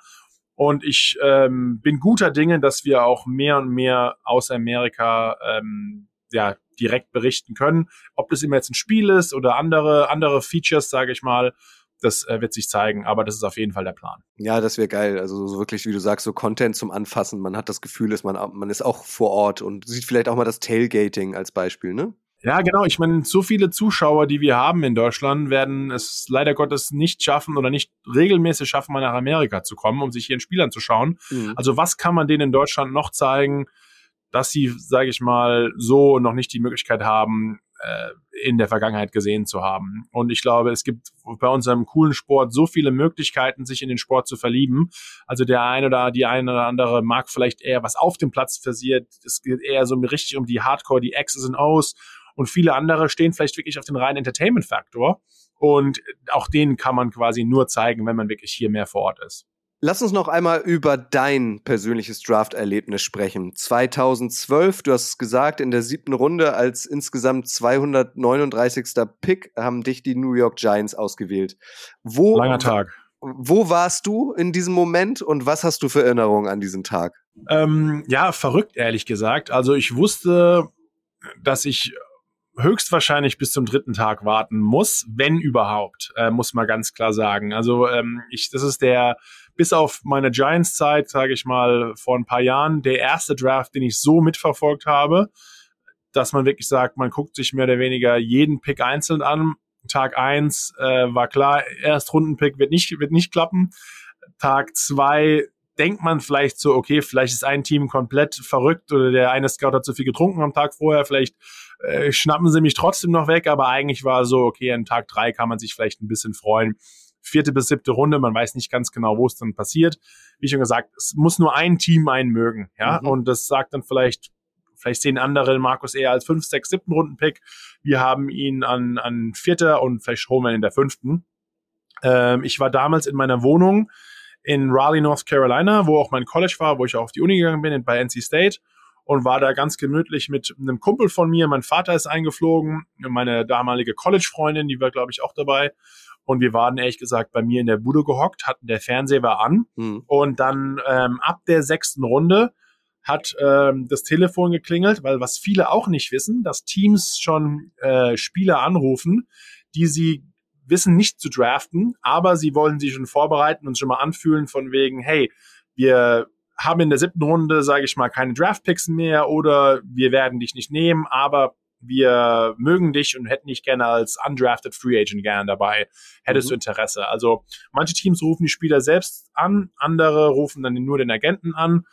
Und ich ähm, bin guter Dinge, dass wir auch mehr und mehr aus Amerika ähm, ja, direkt berichten können. Ob das immer jetzt ein Spiel ist oder andere, andere Features, sage ich mal, das äh, wird sich zeigen, aber das ist auf jeden Fall der Plan. Ja, das wäre geil. Also so wirklich, wie du sagst, so Content zum Anfassen. Man hat das Gefühl, dass man, man ist auch vor Ort und sieht vielleicht auch mal das Tailgating als Beispiel, ne? Ja, genau. Ich meine, so viele Zuschauer, die wir haben in Deutschland, werden es leider Gottes nicht schaffen oder nicht regelmäßig schaffen, mal nach Amerika zu kommen, um sich hier ein Spiel anzuschauen. Mhm. Also was kann man denen in Deutschland noch zeigen, dass sie, sage ich mal, so noch nicht die Möglichkeit haben, äh, in der Vergangenheit gesehen zu haben. Und ich glaube, es gibt bei unserem coolen Sport so viele Möglichkeiten, sich in den Sport zu verlieben. Also der eine oder die eine oder andere mag vielleicht eher was auf dem Platz versiert. Es geht eher so richtig um die Hardcore, die X's und O's. Und viele andere stehen vielleicht wirklich auf den reinen Entertainment-Faktor. Und auch den kann man quasi nur zeigen, wenn man wirklich hier mehr vor Ort ist. Lass uns noch einmal über dein persönliches Draft-Erlebnis sprechen. 2012, du hast es gesagt, in der siebten Runde als insgesamt 239. Pick haben dich die New York Giants ausgewählt. Wo, Langer Tag. Wo warst du in diesem Moment und was hast du für Erinnerungen an diesen Tag? Ähm, ja, verrückt, ehrlich gesagt. Also ich wusste, dass ich höchstwahrscheinlich bis zum dritten Tag warten muss, wenn überhaupt, äh, muss man ganz klar sagen. Also ähm, ich, das ist der bis auf meine Giants-Zeit, sage ich mal, vor ein paar Jahren, der erste Draft, den ich so mitverfolgt habe, dass man wirklich sagt, man guckt sich mehr oder weniger jeden Pick einzeln an. Tag eins äh, war klar, Erstrundenpick wird nicht, wird nicht klappen. Tag zwei denkt man vielleicht so, okay, vielleicht ist ein Team komplett verrückt oder der eine Scout hat zu viel getrunken am Tag vorher, vielleicht äh, schnappen sie mich trotzdem noch weg, aber eigentlich war so, okay, an Tag drei kann man sich vielleicht ein bisschen freuen vierte bis siebte Runde. Man weiß nicht ganz genau, wo es dann passiert. Wie schon gesagt, es muss nur ein Team einen mögen, ja. Mhm. Und das sagt dann vielleicht, vielleicht sehen andere Markus eher als fünf, sechs, siebten Runden-Pick. Wir haben ihn an, an vierter und vielleicht holen wir ihn in der fünften. Ähm, ich war damals in meiner Wohnung in Raleigh, North Carolina, wo auch mein College war, wo ich auch auf die Uni gegangen bin, bei NC State und war da ganz gemütlich mit einem Kumpel von mir. Mein Vater ist eingeflogen, meine damalige College-Freundin, die war, glaube ich, auch dabei. Und wir waren ehrlich gesagt bei mir in der Bude gehockt, hatten der Fernseher war an. Mhm. Und dann ähm, ab der sechsten Runde hat ähm, das Telefon geklingelt, weil was viele auch nicht wissen, dass Teams schon äh, Spieler anrufen, die sie wissen nicht zu draften, aber sie wollen sich schon vorbereiten und schon mal anfühlen von wegen, hey, wir haben in der siebten Runde, sage ich mal, keine Draftpicks mehr oder wir werden dich nicht nehmen, aber wir mögen dich und hätten dich gerne als undrafted Free Agent gerne dabei. Hättest mhm. du Interesse? Also manche Teams rufen die Spieler selbst an, andere rufen dann nur den Agenten an.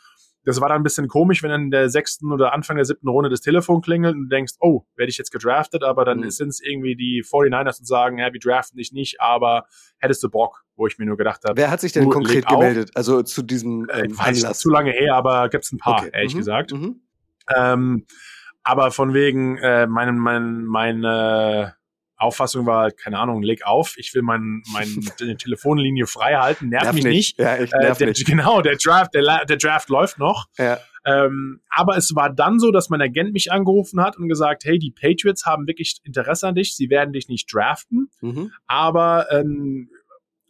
Das war dann ein bisschen komisch, wenn dann in der sechsten oder Anfang der siebten Runde das Telefon klingelt und du denkst, oh, werde ich jetzt gedraftet, aber dann mhm. sind es irgendwie die 49ers und sagen, ja, wir draften dich nicht, aber hättest du Bock, wo ich mir nur gedacht habe. Wer hat sich denn konkret gemeldet? Also zu diesem ähm, äh, weiß Anlass? zu lange her, aber gibt es ein paar, okay. ehrlich mhm. gesagt. Mhm. Ähm, aber von wegen, äh, meine, mein, meine Auffassung war, keine Ahnung, leg auf, ich will mein, meine [laughs] Telefonlinie frei halten, nerv, nerv mich nicht. nicht. Ja, ich nerv äh, der, nicht. Genau, der Draft, der, der Draft läuft noch. Ja. Ähm, aber es war dann so, dass mein Agent mich angerufen hat und gesagt, hey, die Patriots haben wirklich Interesse an dich, sie werden dich nicht draften, mhm. aber ähm,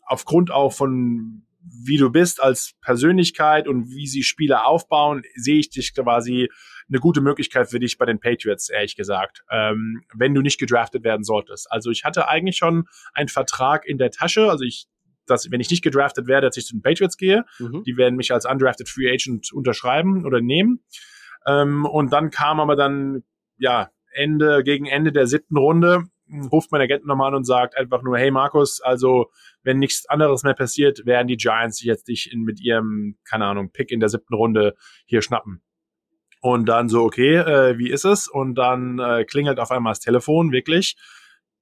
aufgrund auch von wie du bist als Persönlichkeit und wie sie Spieler aufbauen, sehe ich dich quasi eine gute Möglichkeit für dich bei den Patriots, ehrlich gesagt, ähm, wenn du nicht gedraftet werden solltest. Also ich hatte eigentlich schon einen Vertrag in der Tasche, also ich dass wenn ich nicht gedraftet werde, dass ich zu den Patriots gehe. Mhm. Die werden mich als undrafted Free Agent unterschreiben oder nehmen. Ähm, und dann kam aber dann, ja, Ende, gegen Ende der siebten Runde, ruft mein Agent nochmal an und sagt einfach nur, hey Markus, also wenn nichts anderes mehr passiert, werden die Giants jetzt dich in, mit ihrem, keine Ahnung, Pick in der siebten Runde hier schnappen. Und dann so, okay, äh, wie ist es? Und dann äh, klingelt auf einmal das Telefon, wirklich.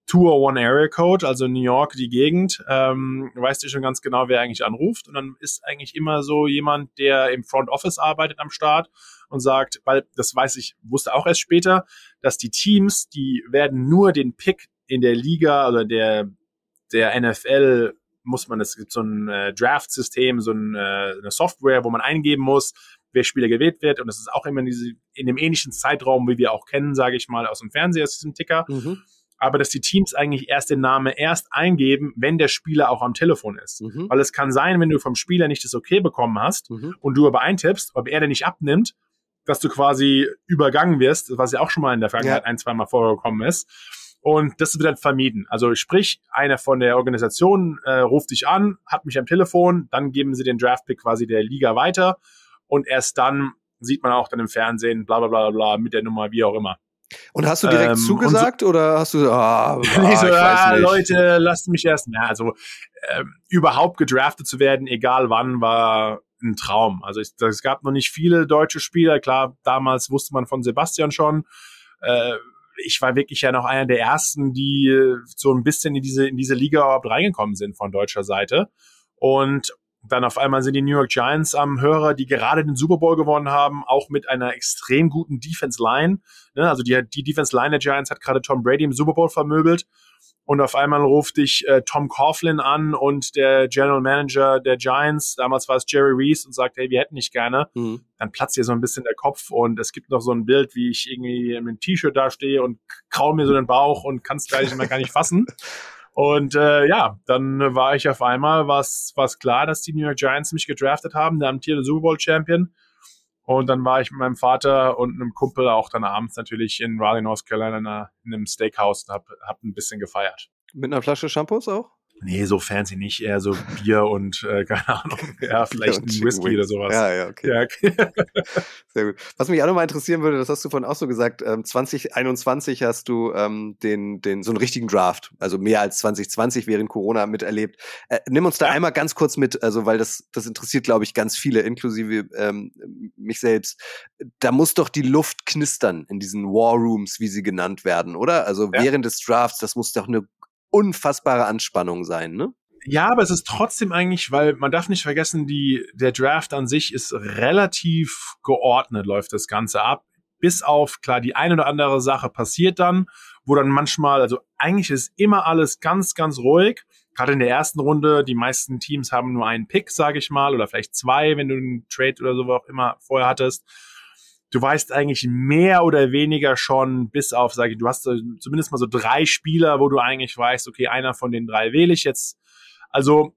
201 Area Code, also New York, die Gegend, ähm, weißt du schon ganz genau, wer eigentlich anruft. Und dann ist eigentlich immer so jemand, der im Front Office arbeitet am Start und sagt, weil das weiß ich, wusste auch erst später, dass die Teams, die werden nur den Pick in der Liga oder der, der NFL muss man, es gibt so ein äh, Draft-System, so ein, äh, eine Software, wo man eingeben muss, wer Spieler gewählt wird. Und das ist auch immer in, diese, in dem ähnlichen Zeitraum, wie wir auch kennen, sage ich mal, aus dem Fernseher, aus diesem Ticker. Mhm. Aber dass die Teams eigentlich erst den Namen erst eingeben, wenn der Spieler auch am Telefon ist. Mhm. Weil es kann sein, wenn du vom Spieler nicht das Okay bekommen hast Mhm. und du aber eintippst, ob er den nicht abnimmt, dass du quasi übergangen wirst, was ja auch schon mal in der Vergangenheit Ja. ein, zweimal vorgekommen ist. Und das wird dann vermieden. Also sprich, einer von der Organisation äh, ruft dich an, hat mich am Telefon, dann geben sie den Draftpick quasi der Liga weiter und erst dann sieht man auch dann im Fernsehen, bla bla bla bla, mit der Nummer, wie auch immer. Und hast du direkt Ähm, zugesagt oder hast du [laughs] so, ah, ah, ich ich so, ah. Leute, lasst mich erst. Ja, also ähm, überhaupt gedraftet zu werden, egal wann, war ein Traum. Also es, es gab noch nicht viele deutsche Spieler. Klar, damals wusste man von Sebastian schon. Äh, ich war wirklich ja noch einer der ersten, die äh, so ein bisschen in diese in diese Liga überhaupt reingekommen sind von deutscher Seite. Und dann auf einmal sind die New York Giants am Hörer, die gerade den Super Bowl gewonnen haben, auch mit einer extrem guten Defense Line. Ne? Also die, die Defense Line der Giants hat gerade Tom Brady im Super Bowl vermöbelt. Und auf einmal ruft dich äh, Tom Coughlin an und der General Manager der Giants, damals war es Jerry Reese, und sagt, hey, wir hätten dich gerne. Mhm. Dann platzt dir so ein bisschen der Kopf und es gibt noch so ein Bild, wie ich irgendwie in einem T-Shirt dastehe und kraul mir so den Bauch und kann es gleich mal gar nicht fassen. [laughs] Und äh, ja, dann war ich auf einmal, war es klar, dass die New York Giants mich gedraftet haben, der amtierende Super Bowl Champion. Und dann war ich mit meinem Vater und einem Kumpel auch dann abends natürlich in Raleigh, North Carolina, in einem Steakhouse und hab, hab ein bisschen gefeiert. Mit einer Flasche Shampoos auch? Nee, so fancy nicht, eher so Bier und äh, [laughs] keine Ahnung, ja, vielleicht ein Whisky Wings. oder sowas. Ja, ja, okay. Ja, okay. [laughs] Sehr gut. Was mich auch nochmal interessieren würde, das hast du vorhin auch so gesagt, ähm, 2021 hast du ähm, den, den, so einen richtigen Draft, also mehr als 2020 während Corona miterlebt. Äh, nimm uns da Ja. einmal ganz kurz mit, also weil das, das interessiert, glaube ich, ganz viele, inklusive ähm, mich selbst. Da muss doch die Luft knistern in diesen War Rooms, wie sie genannt werden, oder? Also Ja. während des Drafts, das muss doch eine unfassbare Anspannung sein, ne? Ja, aber es ist trotzdem eigentlich, weil man darf nicht vergessen, die, der Draft an sich ist relativ geordnet, läuft das Ganze ab. Bis auf, klar, die eine oder andere Sache passiert dann, wo dann manchmal, also eigentlich ist immer alles ganz, ganz ruhig. Gerade in der ersten Runde, die meisten Teams haben nur einen Pick, sage ich mal, oder vielleicht zwei, wenn du einen Trade oder so auch immer vorher hattest. Du weißt eigentlich mehr oder weniger schon, bis auf, sage ich, du hast so zumindest mal so drei Spieler, wo du eigentlich weißt, okay, einer von den drei wähle ich jetzt. Also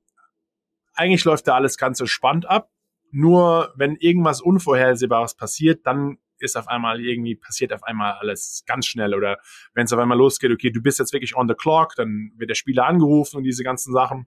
eigentlich läuft da alles ganz entspannt ab. Nur wenn irgendwas Unvorhersehbares passiert, dann ist auf einmal irgendwie, passiert auf einmal alles ganz schnell. Oder wenn es auf einmal losgeht, okay, du bist jetzt wirklich on the clock, dann wird der Spieler angerufen und diese ganzen Sachen.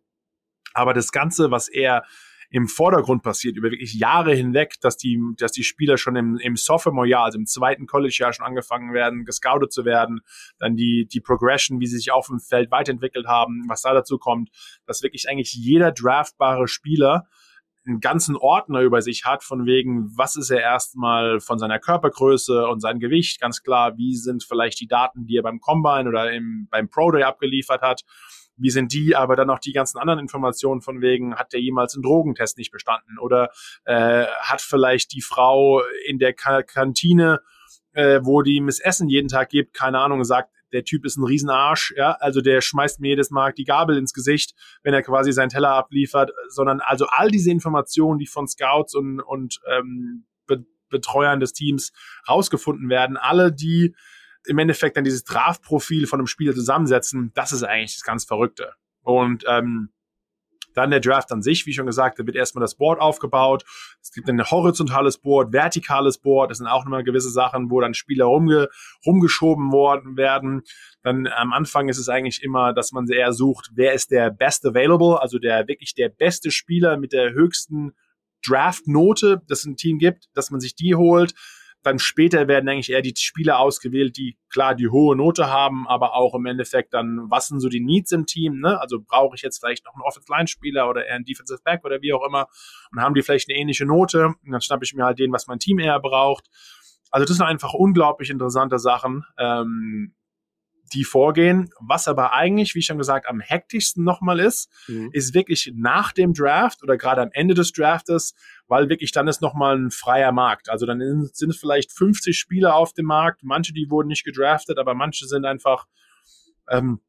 Aber das Ganze, was eher im Vordergrund passiert, über wirklich Jahre hinweg, dass die, dass die Spieler schon im, im Sophomore-Jahr, also im zweiten College-Jahr schon angefangen werden, gescoutet zu werden, dann die, die Progression, wie sie sich auf dem Feld weiterentwickelt haben, was da dazu kommt, dass wirklich eigentlich jeder draftbare Spieler einen ganzen Ordner über sich hat, von wegen, was ist er erstmal von seiner Körpergröße und sein Gewicht, ganz klar, wie sind vielleicht die Daten, die er beim Combine oder im, beim Pro Day abgeliefert hat, wie sind die, aber dann noch die ganzen anderen Informationen von wegen, hat der jemals einen Drogentest nicht bestanden? Oder äh, hat vielleicht die Frau in der Ka Kantine, äh, wo die das Essen jeden Tag gibt, keine Ahnung, sagt, der Typ ist ein Riesenarsch, ja, also der schmeißt mir jedes Mal die Gabel ins Gesicht, wenn er quasi seinen Teller abliefert, sondern also all diese Informationen, die von Scouts und, und ähm, Be Betreuern des Teams rausgefunden werden, alle die im Endeffekt dann dieses Draftprofil von einem Spieler zusammensetzen, das ist eigentlich das ganz Verrückte. Und ähm, dann der Draft an sich, wie schon gesagt, da wird erstmal das Board aufgebaut. Es gibt ein horizontales Board, vertikales Board. Das sind auch nochmal gewisse Sachen, wo dann Spieler rumge rumgeschoben worden werden. Dann am Anfang ist es eigentlich immer, dass man eher sucht, wer ist der Best Available, also der wirklich der beste Spieler mit der höchsten Draft-Note, das ein Team gibt, dass man sich die holt. Dann später werden eigentlich eher die Spieler ausgewählt, die klar die hohe Note haben, aber auch im Endeffekt dann, was sind so die Needs im Team, ne? Also brauche ich jetzt vielleicht noch einen Offensive-Line-Spieler oder eher einen Defensive Back oder wie auch immer und haben die vielleicht eine ähnliche Note und dann schnappe ich mir halt den, was mein Team eher braucht. Also das sind einfach unglaublich interessante Sachen, ähm, die vorgehen. Was aber eigentlich, wie schon gesagt, am hektischsten nochmal ist, Mhm. ist wirklich nach dem Draft oder gerade am Ende des Draftes, weil wirklich dann ist nochmal ein freier Markt. Also dann sind es vielleicht 50 Spieler auf dem Markt. Manche, die wurden nicht gedraftet, aber manche sind einfach ähm,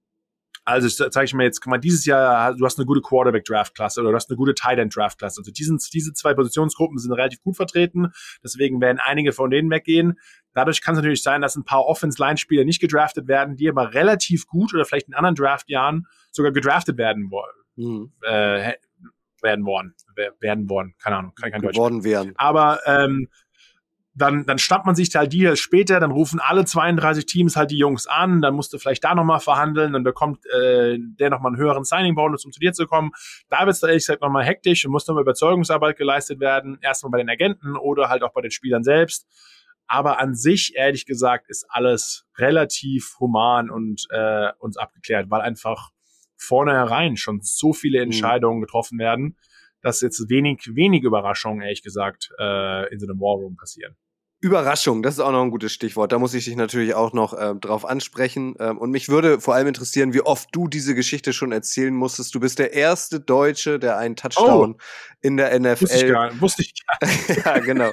Also zeige ich mir jetzt, guck mal, dieses Jahr, du hast eine gute Quarterback-Draft-Klasse oder du hast eine gute Tight-End-Draft-Klasse. Also diesen, diese zwei Positionsgruppen sind relativ gut vertreten. Deswegen werden einige von denen weggehen. Dadurch kann es natürlich sein, dass ein paar Offense-Line-Spieler nicht gedraftet werden, die aber relativ gut oder vielleicht in anderen Draft-Jahren sogar gedraftet werden wollen. Mhm. Äh, werden worden, werden worden, keine Ahnung, kann kein Geworden Deutsch. werden. Aber ähm, dann, dann schnappt man sich halt die halt später, dann rufen alle 32 Teams halt die Jungs an, dann musst du vielleicht da nochmal verhandeln, dann bekommt äh, der nochmal einen höheren Signing-Bonus, um zu dir zu kommen. Da wird es ehrlich gesagt nochmal hektisch und muss nochmal Überzeugungsarbeit geleistet werden, erstmal bei den Agenten oder halt auch bei den Spielern selbst. Aber an sich, ehrlich gesagt, ist alles relativ human und äh, uns abgeklärt, weil einfach vornherein schon so viele mhm. Entscheidungen getroffen werden, dass jetzt wenig, wenig Überraschungen, ehrlich gesagt, äh, in so einem Warroom passieren. Überraschung, das ist auch noch ein gutes Stichwort. Da muss ich dich natürlich auch noch äh, drauf ansprechen. Ähm, und mich würde vor allem interessieren, wie oft du diese Geschichte schon erzählen musstest. Du bist der erste Deutsche, der einen Touchdown oh, in der NFL. Wusste ich gar, wusste ich gar nicht. [laughs] ja, genau.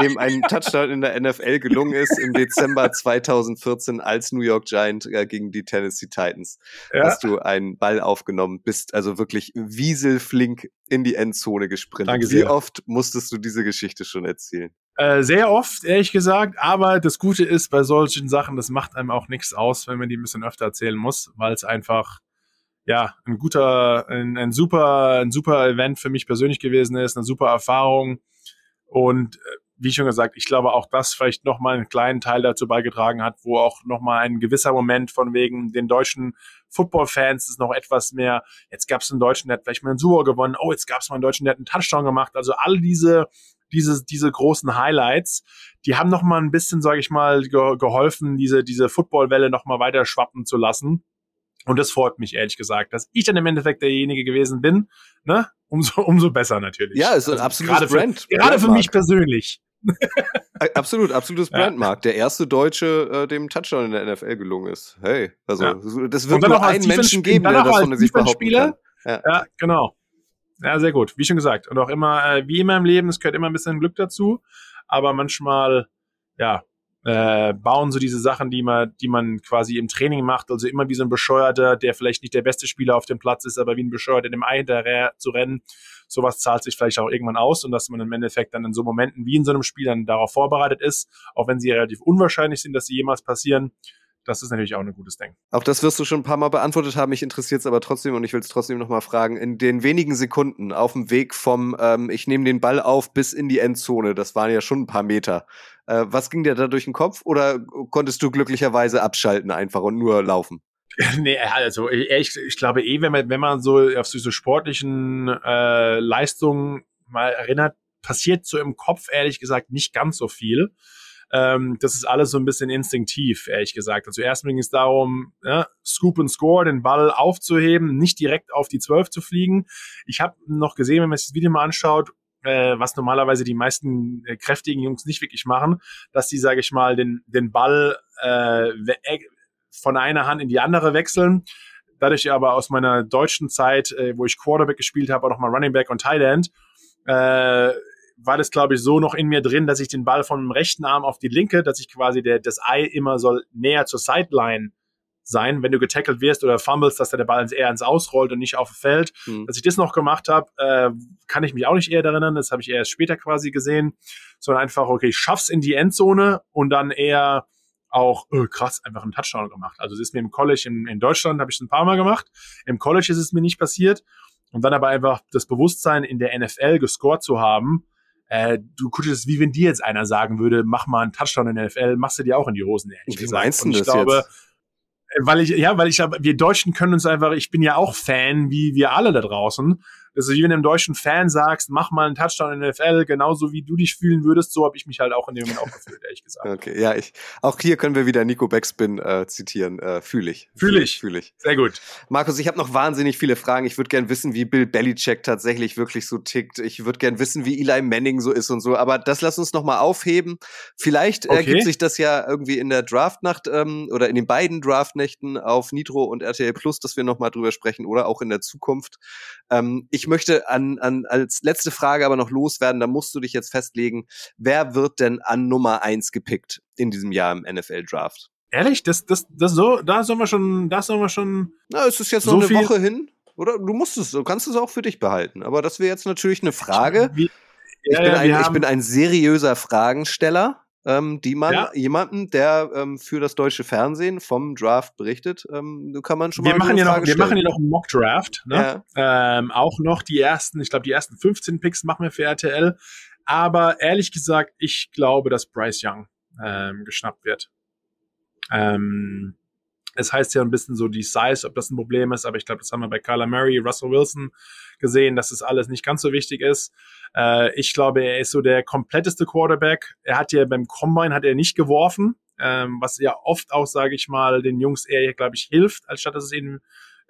Dem ein Touchdown in der NFL gelungen ist im Dezember [laughs] 2014 als New York Giant äh, gegen die Tennessee Titans. Ja. Hast du einen Ball aufgenommen, bist also wirklich wieselflink in die Endzone gesprintet. Danke sehr. Wie oft musstest du diese Geschichte schon erzählen? Äh, sehr oft, ehrlich gesagt. Aber das Gute ist bei solchen Sachen, das macht einem auch nichts aus, wenn man die ein bisschen öfter erzählen muss, weil es einfach ja ein guter, ein, ein super, ein super Event für mich persönlich gewesen ist, eine super Erfahrung und äh, wie schon gesagt, ich glaube auch das vielleicht nochmal einen kleinen Teil dazu beigetragen hat, wo auch nochmal ein gewisser Moment von wegen den deutschen Football-Fans ist noch etwas mehr, jetzt gab es einen Deutschen, der hat vielleicht mal einen Super gewonnen, oh, jetzt gab es mal einen Deutschen, der hat einen Touchdown gemacht. Also all diese, diese, diese großen Highlights, die haben nochmal ein bisschen, sage ich mal, ge geholfen, diese, diese Football-Welle nochmal weiter schwappen zu lassen. Und das freut mich, ehrlich gesagt, dass ich dann im Endeffekt derjenige gewesen bin, ne? Umso, umso besser natürlich. Ja, ist ein also absolutes gerade Brand. Für, gerade für mich persönlich. [laughs] Absolut, absolutes Brandmark. Der erste Deutsche, äh, dem Touchdown in der NFL gelungen ist. Hey, also ja. das wird nur einen Menschen geben, der das von sich behaupten kann. Ja. ja, genau. Ja, sehr gut. Wie schon gesagt. Und auch immer, äh, wie immer im Leben, es gehört immer ein bisschen Glück dazu. Aber manchmal, ja, äh, bauen so diese Sachen, die man, die man quasi im Training macht. Also immer wie so ein Bescheuerter, der vielleicht nicht der beste Spieler auf dem Platz ist, aber wie ein Bescheuerter dem Ei hinterher zu rennen. Sowas zahlt sich vielleicht auch irgendwann aus und dass man im Endeffekt dann in so Momenten wie in so einem Spiel dann darauf vorbereitet ist, auch wenn sie relativ unwahrscheinlich sind, dass sie jemals passieren das ist natürlich auch ein gutes Ding. Auch das wirst du schon ein paar Mal beantwortet haben. Mich interessiert es aber trotzdem und ich will es trotzdem nochmal fragen. In den wenigen Sekunden auf dem Weg vom ähm, Ich nehme den Ball auf bis in die Endzone, das waren ja schon ein paar Meter. Äh, was ging dir da durch den Kopf oder konntest du glücklicherweise abschalten einfach und nur laufen? [laughs] nee, also ich, ich glaube eh, wenn man, wenn man so auf diese sportlichen äh, Leistungen mal erinnert, passiert so im Kopf ehrlich gesagt nicht ganz so viel. Ähm, das ist alles so ein bisschen instinktiv, ehrlich gesagt. Also erstmal ging es darum, ja, Scoop and Score, den Ball aufzuheben, nicht direkt auf die 12 zu fliegen. Ich habe noch gesehen, wenn man sich das Video mal anschaut, äh, was normalerweise die meisten äh, kräftigen Jungs nicht wirklich machen, dass die, sage ich mal, den, den Ball äh, von einer Hand in die andere wechseln. Dadurch aber aus meiner deutschen Zeit, äh, wo ich Quarterback gespielt habe, auch nochmal Running Back und Tight End, äh, war das, glaube ich, so noch in mir drin, dass ich den Ball vom rechten Arm auf die linke, dass ich quasi der, das Ei immer soll näher zur Sideline sein, wenn du getackelt wirst oder fumbles, dass der Ball eher ins Ausrollt und nicht auf Feld. Mhm. Dass ich das noch gemacht habe, äh, kann ich mich auch nicht eher erinnern. Das habe ich erst später quasi gesehen, sondern einfach, okay, ich schaff's in die Endzone und dann eher auch, oh, krass, einfach einen Touchdown gemacht. Also es ist mir im College in, in Deutschland, habe ich es ein paar Mal gemacht. Im College ist es mir nicht passiert. Und dann aber einfach das Bewusstsein in der NFL gescored zu haben, äh, du es wie wenn dir jetzt einer sagen würde, mach mal einen Touchdown in der NFL, machst du dir auch in die Hosen, ehrlich Wie gesagt. meinst du das glaube, jetzt? Weil ich, ja, weil ich, wir Deutschen können uns einfach, ich bin ja auch Fan, wie wir alle da draußen. Das ist wie wenn du einem deutschen Fan sagst, mach mal einen Touchdown in der NFL, genauso wie du dich fühlen würdest, so habe ich mich halt auch in dem Moment auch gefühlt, ehrlich gesagt. Okay, ja, ich, auch hier können wir wieder Nico Backspin äh, zitieren. Äh, Fühle ich. Fühle ich. Fühle ich. Sehr gut. Markus, ich habe noch wahnsinnig viele Fragen. Ich würde gern wissen, wie Bill Belichick tatsächlich wirklich so tickt. Ich würde gern wissen, wie Eli Manning so ist und so. Aber das lass uns noch mal aufheben. Vielleicht okay. ergibt sich das ja irgendwie in der Draftnacht ähm, oder in den beiden Draftnächten auf Nitro und RTL Plus, dass wir noch mal drüber sprechen oder auch in der Zukunft. Ähm, ich möchte an, an, als letzte Frage aber noch loswerden, da musst du dich jetzt festlegen, wer wird denn an Nummer eins gepickt in diesem Jahr im NFL Draft? Ehrlich? Das, das, das so, da sollen wir schon, da sollen wir schon. Na, es ist jetzt So noch eine viel- Woche hin. Oder du musst es, du kannst es auch für dich behalten. Aber das wäre jetzt natürlich eine Frage. Ich, bin, ein, ich bin ein seriöser Fragensteller, ähm, die man Ja. jemanden, der ähm, für das deutsche Fernsehen vom Draft berichtet, ähm, kann man schon wir mal machen noch, wir machen ja noch einen Mock Draft, ne? Ja. Ähm, auch noch die ersten, ich glaube, die ersten 15 Picks machen wir für RTL. Aber ehrlich gesagt, ich glaube, dass Bryce Young ähm, geschnappt wird. Ähm, es heißt ja ein bisschen so die Size, ob das ein Problem ist, aber ich glaube, das haben wir bei Kyler Murray, Russell Wilson gesehen, dass das alles nicht ganz so wichtig ist. Äh, ich glaube, er ist so der kompletteste Quarterback. Er hat ja beim Combine hat er nicht geworfen, ähm, was ja oft auch, sage ich mal, den Jungs eher, glaube ich, hilft, als statt dass es ihnen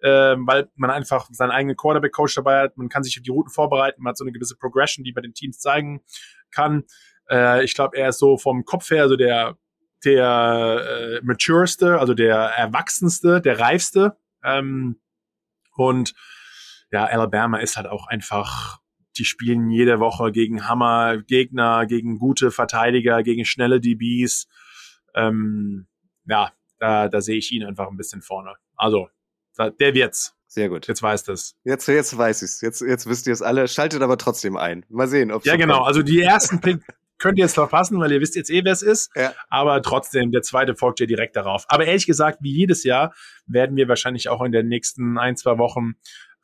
ähm, weil man einfach seinen eigenen Quarterback-Coach dabei hat. Man kann sich auf die Routen vorbereiten, man hat so eine gewisse Progression, die bei den Teams zeigen kann. Äh, ich glaube, er ist so vom Kopf her so der der äh, matureste, also der erwachsenste, der reifste. Ähm, und ja, Alabama ist halt auch einfach, die spielen jede Woche gegen Hammer Gegner, gegen gute Verteidiger, gegen schnelle DBs. Ähm, ja, da, da sehe ich ihn einfach ein bisschen vorne. Also, da, der wird's. Sehr gut. Jetzt weiß das. Jetzt, jetzt weiß ich's. Jetzt, jetzt wisst ihr es alle. Schaltet aber trotzdem ein. Mal sehen, ob Ja, genau. Also die ersten Pick [laughs] könnt ihr jetzt verpassen, weil ihr wisst jetzt eh, wer es ist. Ja. Aber trotzdem, der zweite folgt ja direkt darauf. Aber ehrlich gesagt, wie jedes Jahr, werden wir wahrscheinlich auch in den nächsten ein, zwei Wochen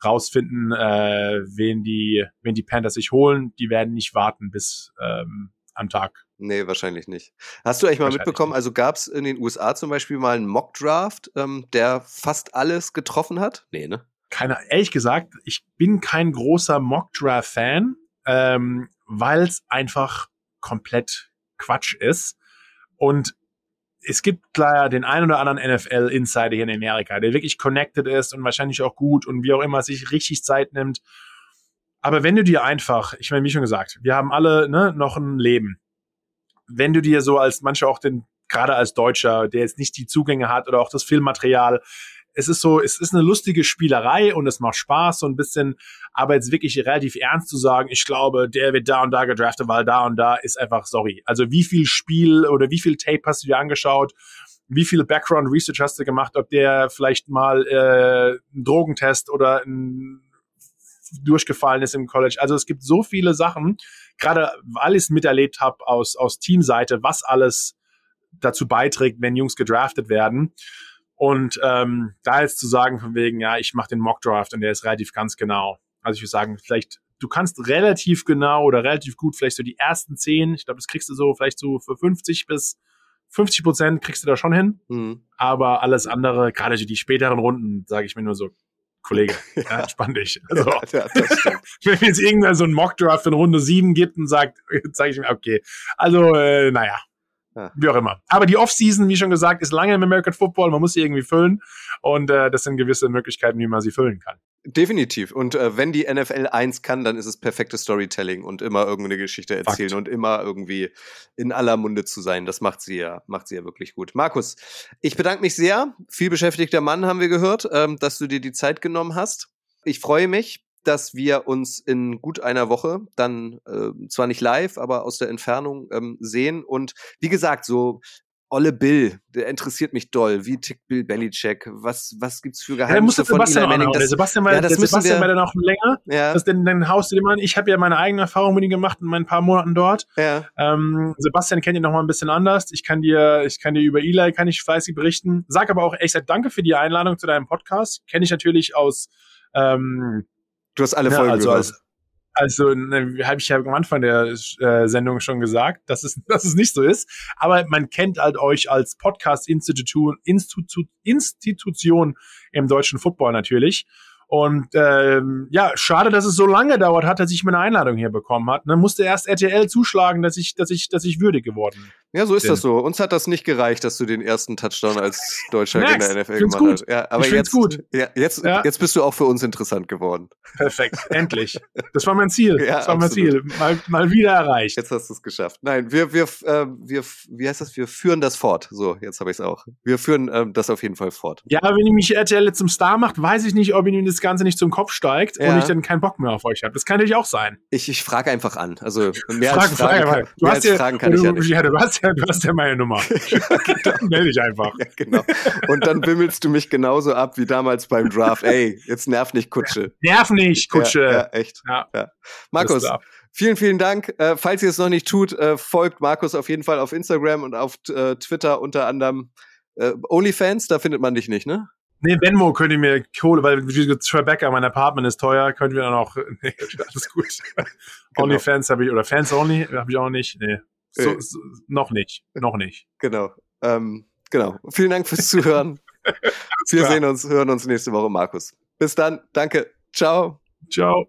rausfinden, äh, wen die, wen die Panthers sich holen. Die werden nicht warten bis ähm, am Tag. Nee, wahrscheinlich nicht. Hast du eigentlich mal mitbekommen, nicht. also gab es in den USA zum Beispiel mal einen Mock-Draft, ähm, der fast alles getroffen hat? Nee, ne? Keine, ehrlich gesagt, ich bin kein großer Mock-Draft-Fan, ähm, weil es einfach komplett Quatsch ist. Und es gibt klar den einen oder anderen NFL-Insider hier in Amerika, der wirklich connected ist und wahrscheinlich auch gut und wie auch immer sich richtig Zeit nimmt. Aber wenn du dir einfach, ich meine, wie schon gesagt, wir haben alle ne, noch ein Leben. Wenn du dir so als manche auch den, gerade als Deutscher, der jetzt nicht die Zugänge hat oder auch das Filmmaterial, es ist so, es ist eine lustige Spielerei und es macht Spaß so ein bisschen, aber jetzt wirklich relativ ernst zu sagen, ich glaube, der wird da und da gedraftet, weil da und da ist einfach, sorry. Also wie viel Spiel oder wie viel Tape hast du dir angeschaut? Wie viel Background Research hast du gemacht, ob der vielleicht mal äh, einen Drogentest oder ein durchgefallen ist im College. Also es gibt so viele Sachen, gerade weil ich es miterlebt habe aus, aus Teamseite, was alles dazu beiträgt, wenn Jungs gedraftet werden. Und ähm, da jetzt zu sagen, von wegen, ja, ich mache den Mock-Draft und der ist relativ ganz genau. Also ich würde sagen, vielleicht, du kannst relativ genau oder relativ gut vielleicht so die ersten zehn, ich glaube, das kriegst du so vielleicht so für 50 bis 50 Prozent kriegst du da schon hin. Mhm. Aber alles andere, gerade die späteren Runden, sage ich mir nur so, Kollege, [laughs] ja, entspann dich. Also, [laughs] Ja, [laughs] wenn jetzt irgendwer so einen Mockdraft in Runde 7 gibt und sagt, sage ich mir, okay. Also, äh, naja. Ja. Wie auch immer. Aber die Offseason, wie schon gesagt, ist lange im American Football. Man muss sie irgendwie füllen. Und äh, das sind gewisse Möglichkeiten, wie man sie füllen kann. Definitiv. Und äh, wenn die NFL eins kann, dann ist es perfektes Storytelling und immer irgendeine Geschichte erzählen Fakt. und immer irgendwie in aller Munde zu sein. Das macht sie ja, macht sie ja wirklich gut. Markus, ich bedanke mich sehr. Viel beschäftigter Mann haben wir gehört, ähm, dass du dir die Zeit genommen hast. Ich freue mich, dass wir uns in gut einer Woche dann äh, zwar nicht live, aber aus der Entfernung ähm, sehen. Und wie gesagt, so Olle Bill, der interessiert mich doll. Wie tickt Bill Belichick? Was, was gibt's für Ja, Geheimnisse der von Sebastian Eli Manning? noch. Der Das, Sebastian war, ja, das der Sebastian wir- war dann auch länger. ja, Das, dann, dann haust du dem an. Ich habe ja meine eigene Erfahrung mit ihm gemacht in meinen paar Monaten dort. ja. Ähm, Sebastian kennt ihn noch mal ein bisschen anders. Ich kann dir, ich kann dir über Eli kann ich fleißig berichten. Sag aber auch echt danke für die Einladung zu deinem Podcast. Kenne ich natürlich aus, ähm, Du hast alle ja, Folgen also gehört. als, also ne, habe ich ja am Anfang der äh, Sendung schon gesagt, dass es, [laughs] dass es nicht so ist. Aber man kennt halt euch als Podcast-Institution Institu Institution im deutschen Football natürlich. Und ähm, ja, schade, dass es so lange dauert hat, dass ich meine Einladung hier bekommen hat. Dann musste erst RTL zuschlagen, dass ich, dass ich, dass ich würdig geworden bin. Ja, so ist das so. Uns hat das nicht gereicht, dass du den ersten Touchdown als Deutscher in der NFL gemacht gut. hast. Ja, aber Ich jetzt, gut. Ja, jetzt, Ja. jetzt bist du auch für uns interessant geworden. Perfekt, endlich. Das war mein Ziel. [laughs] Ja, das war mein absolut. Ziel. Mal, mal wieder erreicht. Jetzt hast du es geschafft. Nein, wir, wir, äh, wir, wie heißt das? Wir führen das fort. So, jetzt habe ich es auch. Wir führen ähm, das auf jeden Fall fort. Ja, wenn ihr mich RTL zum Star macht, weiß ich nicht, ob ihr ihn das Ganze nicht zum Kopf steigt Ja. und ich dann keinen Bock mehr auf euch habe. Das kann natürlich auch sein. Ich, ich frage einfach an. Also mehr Frag- als Fragen, frag kann. Du hast ja, Fragen kann ich du, ja nicht. ja, du hast ja, du hast ja meine Nummer. [laughs] [laughs] Dann melde dich einfach. Ja, genau. Und dann wimmelst du mich genauso ab wie damals beim Draft. Ey, jetzt nerv nicht Kutsche. Nerv nicht, Kutsche. Ja, ja echt. Ja. Markus, vielen, vielen Dank. Äh, falls ihr es noch nicht tut, äh, folgt Markus auf jeden Fall auf Instagram und auf äh, Twitter unter anderem. Äh, OnlyFans, da findet man dich nicht, ne? Nee, Venmo könnt ihr mir Kohle, weil wie Tribeca, mein Apartment ist teuer, könnt ihr dann auch, [laughs] nee, alles gut. [laughs] Onlyfans habe ich, oder Fans Only habe ich auch nicht, nee. So, so, noch nicht, noch nicht. Genau. Ähm, genau. Vielen Dank fürs Zuhören. [laughs] Wir sehen uns, hören uns nächste Woche, Markus. Bis dann. Danke. Ciao. Ciao.